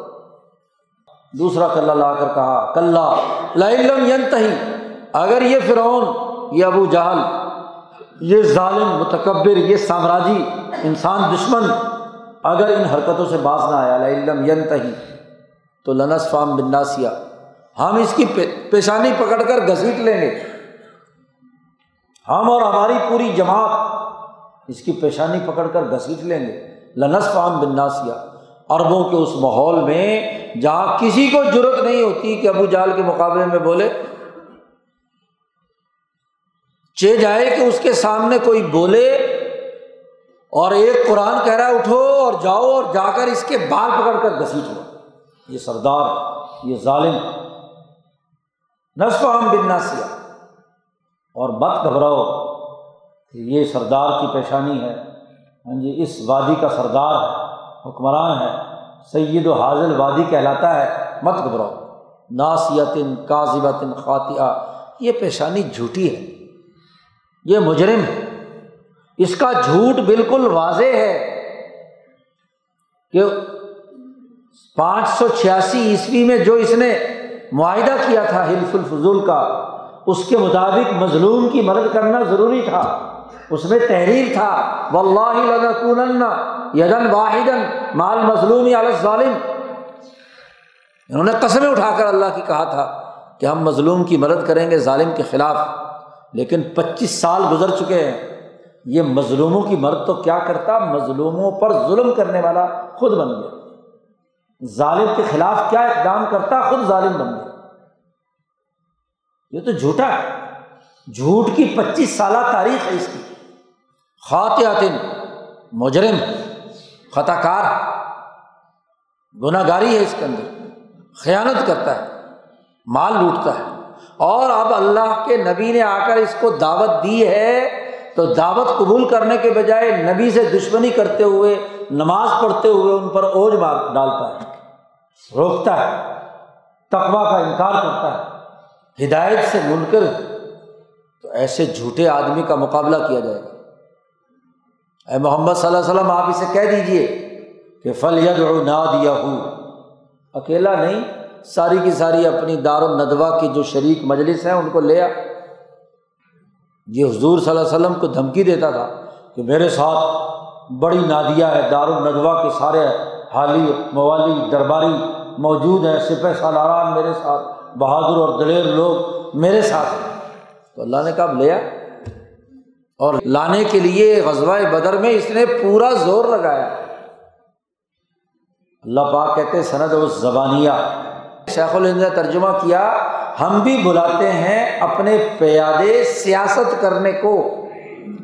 دوسرا کلّہ لا کر کہا کلّہ ینتہی اگر یہ فرعون، یہ ابو جہل، یہ ظالم، متکبر، یہ سامراجی انسان دشمن اگر ان حرکتوں سے باز نہ آیا علم ینتہی، تو لنس فام بناسیا ہم اس کی پیشانی پکڑ کر گھسیٹ لیں گے۔ ہم اور ہماری پوری جماعت اس کی پیشانی پکڑ کر گھسیٹ لیں گے۔ لنس فام بناسیا عربوں کے اس ماحول میں جہاں کسی کو ضرورت نہیں ہوتی کہ ابو جال کے مقابلے میں بولے۔ چے جائے کہ اس کے سامنے کوئی بولے اور ایک قرآن کہہ رہا ہے، اٹھو اور جاؤ اور جا کر اس کے بال پکڑ کر گھسیٹ لو یہ سردار، یہ ظالم۔ نصف عام بننا سیا اور مت گھبراؤ کہ یہ سردار کی پیشانی ہے۔ ہاں جی اس وادی کا سردار ہے، حکمران ہے۔ سید و حاضل وادی کہلاتا ہے۔ مت گھبراؤ۔ ناسیتن کاذبتن خاطیہ یہ پیشانی جھوٹی ہے۔ یہ مجرم ہے۔ اس کا جھوٹ بالکل واضح ہے کہ پانچ سو چھیاسی عیسوی میں جو اس نے معاہدہ کیا تھا حلف الفضول کا، اس کے مطابق مظلوم کی مدد کرنا ضروری تھا۔ اس میں تحریر تھا۔ یدن واحد مال مظلوم ظالم انہوں نے قسمیں اٹھا کر اللہ کی کہا تھا کہ ہم مظلوم کی مدد کریں گے ظالم کے خلاف، لیکن پچیس سال گزر چکے ہیں۔ یہ مظلوموں کی مرد تو کیا کرتا؟ مظلوموں پر ظلم کرنے والا خود بن گیا۔ ظالم کے خلاف کیا اقدام کرتا؟ خود ظالم بن گیا۔ یہ تو جھوٹا ہے۔ جھوٹ کی پچیس سالہ تاریخ ہے اس کی۔ خاطیات مجرم خطا کار گناہ گاری ہے اس کے اندر۔ خیانت کرتا ہے، مال لوٹتا ہے۔ اور اب اللہ کے نبی نے آ کر اس کو دعوت دی ہے تو دعوت قبول کرنے کے بجائے نبی سے دشمنی کرتے ہوئے، نماز پڑھتے ہوئے ان پر اوج مار ڈالتا ہے۔ روکتا ہے۔ تقوا کا انکار کرتا ہے۔ ہدایت سے منکر تو ایسے جھوٹے آدمی کا مقابلہ کیا جائے گا۔ اے محمد صلی اللہ علیہ وسلم، آپ اسے کہہ دیجیے کہ فل ید نہ دیا ہو اکیلا نہیں، ساری کی ساری اپنی دار الدوا کی جو شریک مجلس ہیں، ان کو لیا یہ حضور صلی اللہ علیہ وسلم کو دھمکی دیتا تھا کہ میرے ساتھ بڑی نادیا ہے دار کے سارے حالی موالی درباری موجود ہیں، سپہ سالاران میرے ساتھ، بہادر اور دلیر لوگ میرے ساتھ ہیں۔ تو اللہ نے کہا لیا اور لانے کے لیے غزوہ بدر میں اس نے پورا زور لگایا۔ اللہ پاک کہتے سند و زبانیہ شیخ الہند نے ترجمہ کیا ہم بھی بلاتے ہیں اپنے پیادے سیاست کرنے کو۔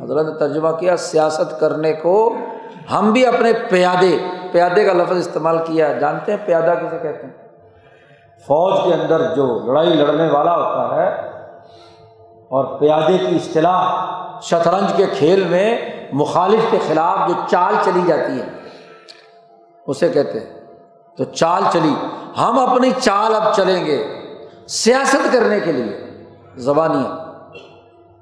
حضرت نے ترجمہ کیا، سیاست کرنے کو۔ ہم بھی اپنے پیادے پیادے کا لفظ استعمال کیا۔ جانتے ہیں پیادہ کسے کہتے ہیں؟ فوج کے اندر جو لڑائی لڑنے والا ہوتا ہے اور پیادے کی اصطلاح شطرنج کے کھیل میں مخالف کے خلاف جو چال چلی جاتی ہے، اسے کہتے ہیں۔ تو چال چلی، ہم اپنی چال اب چلیں گے۔ سیاست کرنے کے لیے زبانیاں۔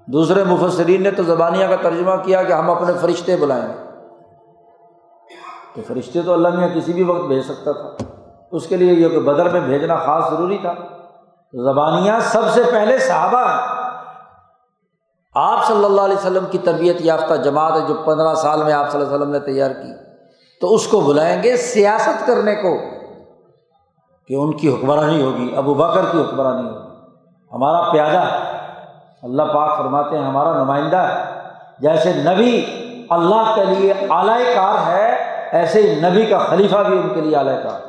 دوسرے مفسرین نے تو زبانیہ کا ترجمہ کیا کہ ہم اپنے فرشتے بلائیں گے۔ تو فرشتے تو اللہ میاں کسی بھی وقت بھیج سکتا تھا۔ اس کے لیے یہ کہ بدر میں بھیجنا خاص ضروری تھا۔ زبانیاں سب سے پہلے صحابہ آپ صلی اللہ علیہ وسلم کی تربیت یافتہ جماعت ہے جو پندرہ سال میں آپ صلی اللہ علیہ وسلم نے تیار کی۔ تو اس کو بلائیں گے سیاست کرنے کو۔ کہ ان کی حکمرانی ہوگی، ابو بکر کی حکمرانی ہوگی۔ ہمارا پیادہ اللہ پاک فرماتے ہیں، ہمارا نمائندہ ہے جیسے نبی اللہ کے لیے اعلی کار ہے، ایسے ہی نبی کا خلیفہ بھی ان کے لیے اعلی کار۔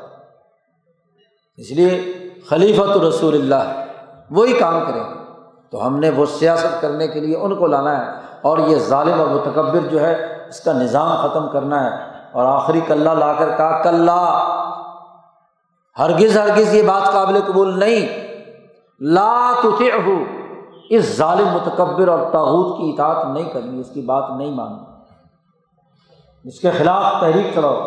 اس لیے خلیفہ تو رسول اللہ وہی کام کریں۔ تو ہم نے وہ سیاست کرنے کے لیے ان کو لانا ہے اور یہ ظالم اور متکبر جو ہے، اس کا نظام ختم کرنا ہے۔ اور آخری کلّہ لا کر کہا، کلّہ۔ ہرگز ہرگز یہ بات قابل قبول نہیں۔ لا ہو اس ظالم متکبر اور تاحود کی اطاعت نہیں کرنی، اس کی بات نہیں ماننی۔ اس کے خلاف تحریک چلاؤ۔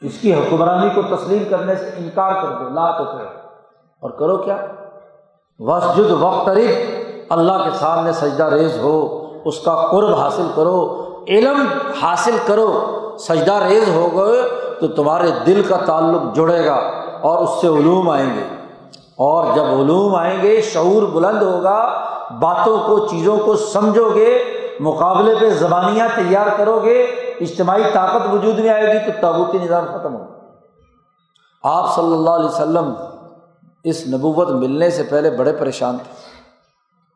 اس کی حکمرانی کو تسلیم کرنے سے انکار کر دو۔ لا تو اور کرو کیا؟ وسجد وقت اللہ کے سامنے سجدہ ریز ہو، اس کا قرب حاصل کرو، علم حاصل کرو۔ سجدہ ریز ہو گئے تو تمہارے دل کا تعلق جڑے گا اور اس سے علوم آئیں گے۔ اور جب علوم آئیں گے، شعور بلند ہوگا، باتوں کو، چیزوں کو سمجھو گے، مقابلے پہ زبانیاں تیار کرو گے، اجتماعی طاقت وجود میں آئے گی، تو تابوتی نظام ختم ہوگا۔ آپ صلی اللہ علیہ وسلم اس نبوت ملنے سے پہلے بڑے پریشان تھے۔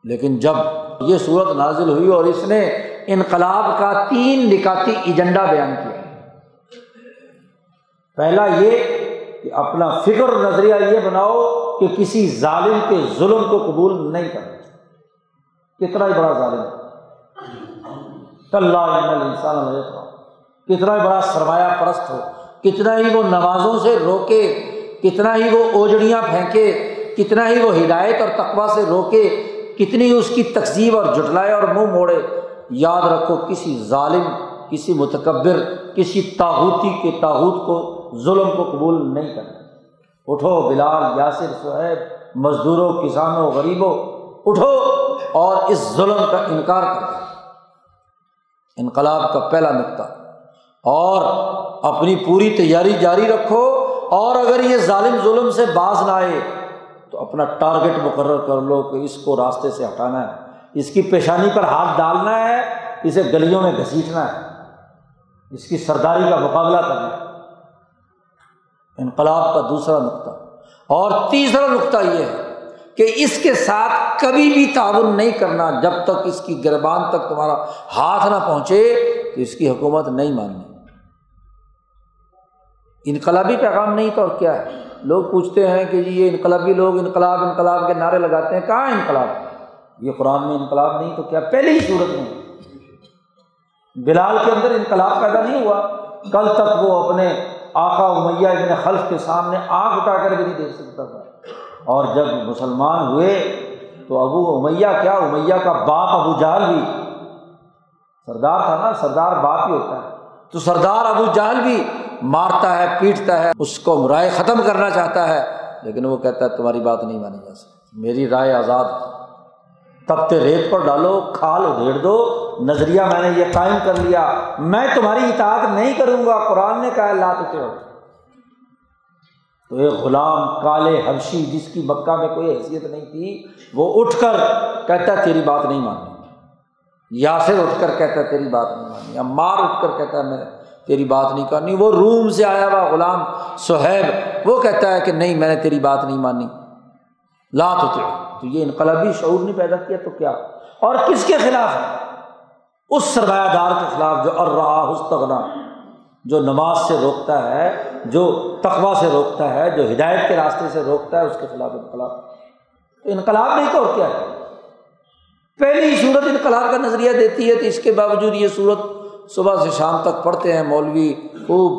لیکن جب یہ صورت نازل ہوئی اور اس نے انقلاب کا تین نکاتی ایجنڈا بیان کیا۔ پہلا یہ کہ اپنا فکر نظریہ یہ بناؤ کہ کسی ظالم کے ظلم کو قبول نہیں کرنا کتنا ہی بڑا ظالم انسان کتنا ہی بڑا سرمایہ پرست ہو۔ کتنا ہی وہ نمازوں سے روکے، کتنا ہی وہ اوجڑیاں پھینکے، کتنا ہی وہ ہدایت اور تقوا سے روکے، کتنی اس کی تقسیب اور جٹلائے اور منہ موڑے۔ یاد رکھو، کسی ظالم، کسی متکبر، کسی تاحوتی کے تاحوت کو ظلم کو قبول نہیں کرنا اٹھو بلال، یاسر صہیب مزدوروں، کسانوں، غریبوں، اٹھو اور اس ظلم کا انکار کرو۔ انقلاب کا پہلا نقطہ۔ اور اپنی پوری تیاری جاری رکھو۔ اور اگر یہ ظالم ظلم سے باز نہ آئے، تو اپنا ٹارگیٹ مقرر کر لو کہ اس کو راستے سے ہٹانا ہے۔ اس کی پیشانی پر ہاتھ ڈالنا ہے، اسے گلیوں میں گھسیٹنا ہے۔ اس کی سرداری کا مقابلہ کرنا ہے۔ انقلاب کا دوسرا نقطہ۔ اور تیسرا نقطہ یہ ہے کہ اس کے ساتھ کبھی بھی تعاون نہیں کرنا جب تک اس کی گربان تک تمہارا ہاتھ نہ پہنچے تو اس کی حکومت نہیں ماننی انقلابی پیغام نہیں تو اور کیا ہے؟ لوگ پوچھتے ہیں کہ جی یہ انقلابی لوگ انقلاب انقلاب کے نعرے لگاتے ہیں، کہاں انقلاب؟ یہ قرآن میں انقلاب نہیں تو کیا؟ پہلے ہی صورت میں۔ بلال کے اندر انقلاب پیدا نہیں ہوا، کل تک وہ اپنے آقا امیہ ابن خلف کے سامنے آنکھ اٹھا کر بھی نہیں دیکھ سکتا تھا۔ اور جب مسلمان ہوئے تو ابو امیہ، کیا امیہ کا باپ ابو جہل بھی؟ سردار تھا نا، سردار باپ ہی ہوتا ہے۔ تو سردار ابو جہل بھی مارتا ہے، پیٹتا ہے، اس کو رائے ختم کرنا چاہتا ہے، لیکن وہ کہتا ہے، تمہاری بات نہیں مانی جا سکتی، میری رائے آزاد تبتے ریت پر ڈالو، کھال ادھیڑ دو نظریہ میں نے یہ قائم کر لیا، میں تمہاری اطاعت نہیں کروں گا۔ قرآن نے کہا اللہ تو تو ایک غلام کالے حبشی، جس کی مکہ میں کوئی حیثیت نہیں تھی، وہ اٹھ کر کہتا، تیری بات نہیں ماننی یاسر اٹھ کر کہتا، تیری بات نہیں ماننی مار اٹھ کر کہتا، میں تیری بات نہیں کرنی وہ روم سے آیا ہوا غلام سہیب، وہ کہتا ہے کہ نہیں، میں نے تیری بات نہیں مانی۔ لات ہوتے تو یہ انقلابی شعور نہیں پیدا کیا، تو کیا؟ اور کس کے خلاف؟ ہے اس سرمایہ دار کے خلاف جو ار رہا حستغنا جو نماز سے روکتا ہے، جو تقوا سے روکتا ہے، جو ہدایت کے راستے سے روکتا ہے، اس کے خلاف انقلاب۔ تو انقلاب نہیں تو اور کیا ہے؟ پہلی صورت انقلاب کا نظریہ دیتی ہے تو اس کے باوجود یہ صورت صبح سے شام تک پڑھتے ہیں۔ مولوی خوب،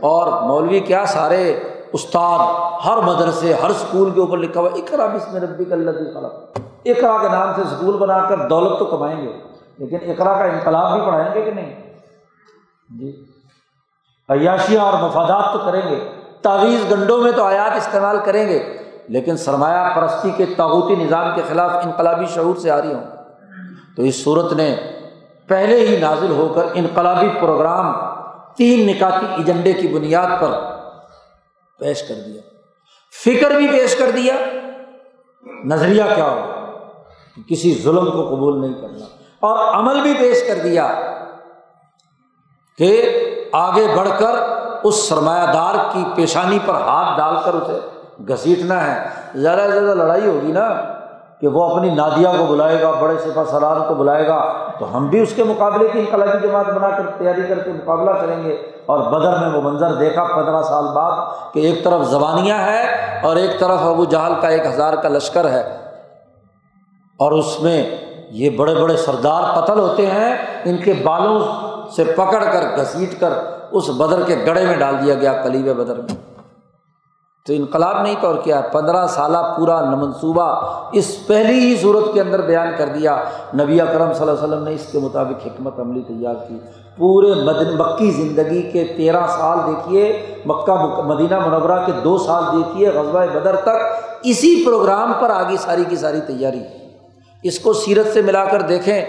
اور مولوی کیا سارے استاد ہر مدرسے، ہر اسکول کے اوپر لکھا ہوا اقرا بسم ربی کا اللہ خلق۔ اقرا کے نام سے اسکول بنا کر دولت تو کمائیں گے۔ لیکن اقرا کا انقلاب بھی پڑھائیں گے کہ نہیں؟ جی۔ عیاشیاں اور مفادات تو کریں گے۔ تعویذ گنڈوں میں تو آیات استعمال کریں گے۔ لیکن سرمایہ پرستی کے تاغوتی نظام کے خلاف انقلابی شعور سے آ رہی ہوں۔ تو اس صورت نے پہلے ہی نازل ہو کر انقلابی پروگرام تین نکاتی ایجنڈے کی بنیاد پر پیش کر دیا۔ فکر بھی پیش کر دیا۔ نظریہ کیا ہو کسی ظلم کو قبول نہیں کرنا۔ اور عمل بھی پیش کر دیا کہ آگے بڑھ کر اس سرمایہ دار کی پیشانی پر ہاتھ ڈال کر اسے گھسیٹنا ہے۔ زیادہ سے زیادہ لڑائی ہوگی نا کہ وہ اپنی نادیا کو بلائے گا، بڑے سپا سلار کو بلائے گا، تو ہم بھی اس کے مقابلے کی انقلابی جماعت بنا کر تیاری کر کے مقابلہ کریں گے۔ اور بدر میں وہ منظر دیکھا پندرہ سال بعد کہ ایک طرف زبانیاں ہے اور ایک طرف ابو جہل کا ایک ہزار کا لشکر ہے۔ اور اس میں یہ بڑے بڑے سردار قتل ہوتے ہیں، ان کے بالوں سے پکڑ کر، گھسیٹ کر اس بدر کے گڑھے میں ڈال دیا گیا کلیب بدر میں۔ تو انقلاب نہیں تو اور کیا، پندرہ سالہ پورا منصوبہ اس پہلی ہی صورت کے اندر بیان کر دیا۔ نبی اکرم صلی اللہ علیہ وسلم نے اس کے مطابق حکمت عملی تیار کی۔ پورے مدن، مکی زندگی کے تیرہ سال دیکھیے، مکہ، مدینہ منورہ کے دو سال دیکھیے، غزوہ بدر تک اسی پروگرام پر آگے ساری کی ساری تیاری۔ اس کو سیرت سے ملا کر دیکھیں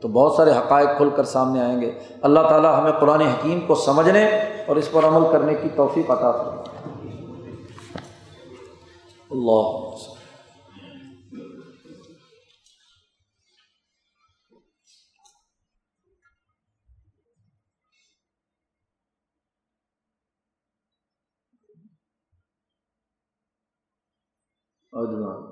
تو بہت سارے حقائق کھل کر سامنے آئیں گے۔ اللہ تعالیٰ ہمیں قرآن حکیم کو سمجھنے اور اس پر عمل کرنے کی توفیق عطا فرمائے۔ اللہ۔ اجمان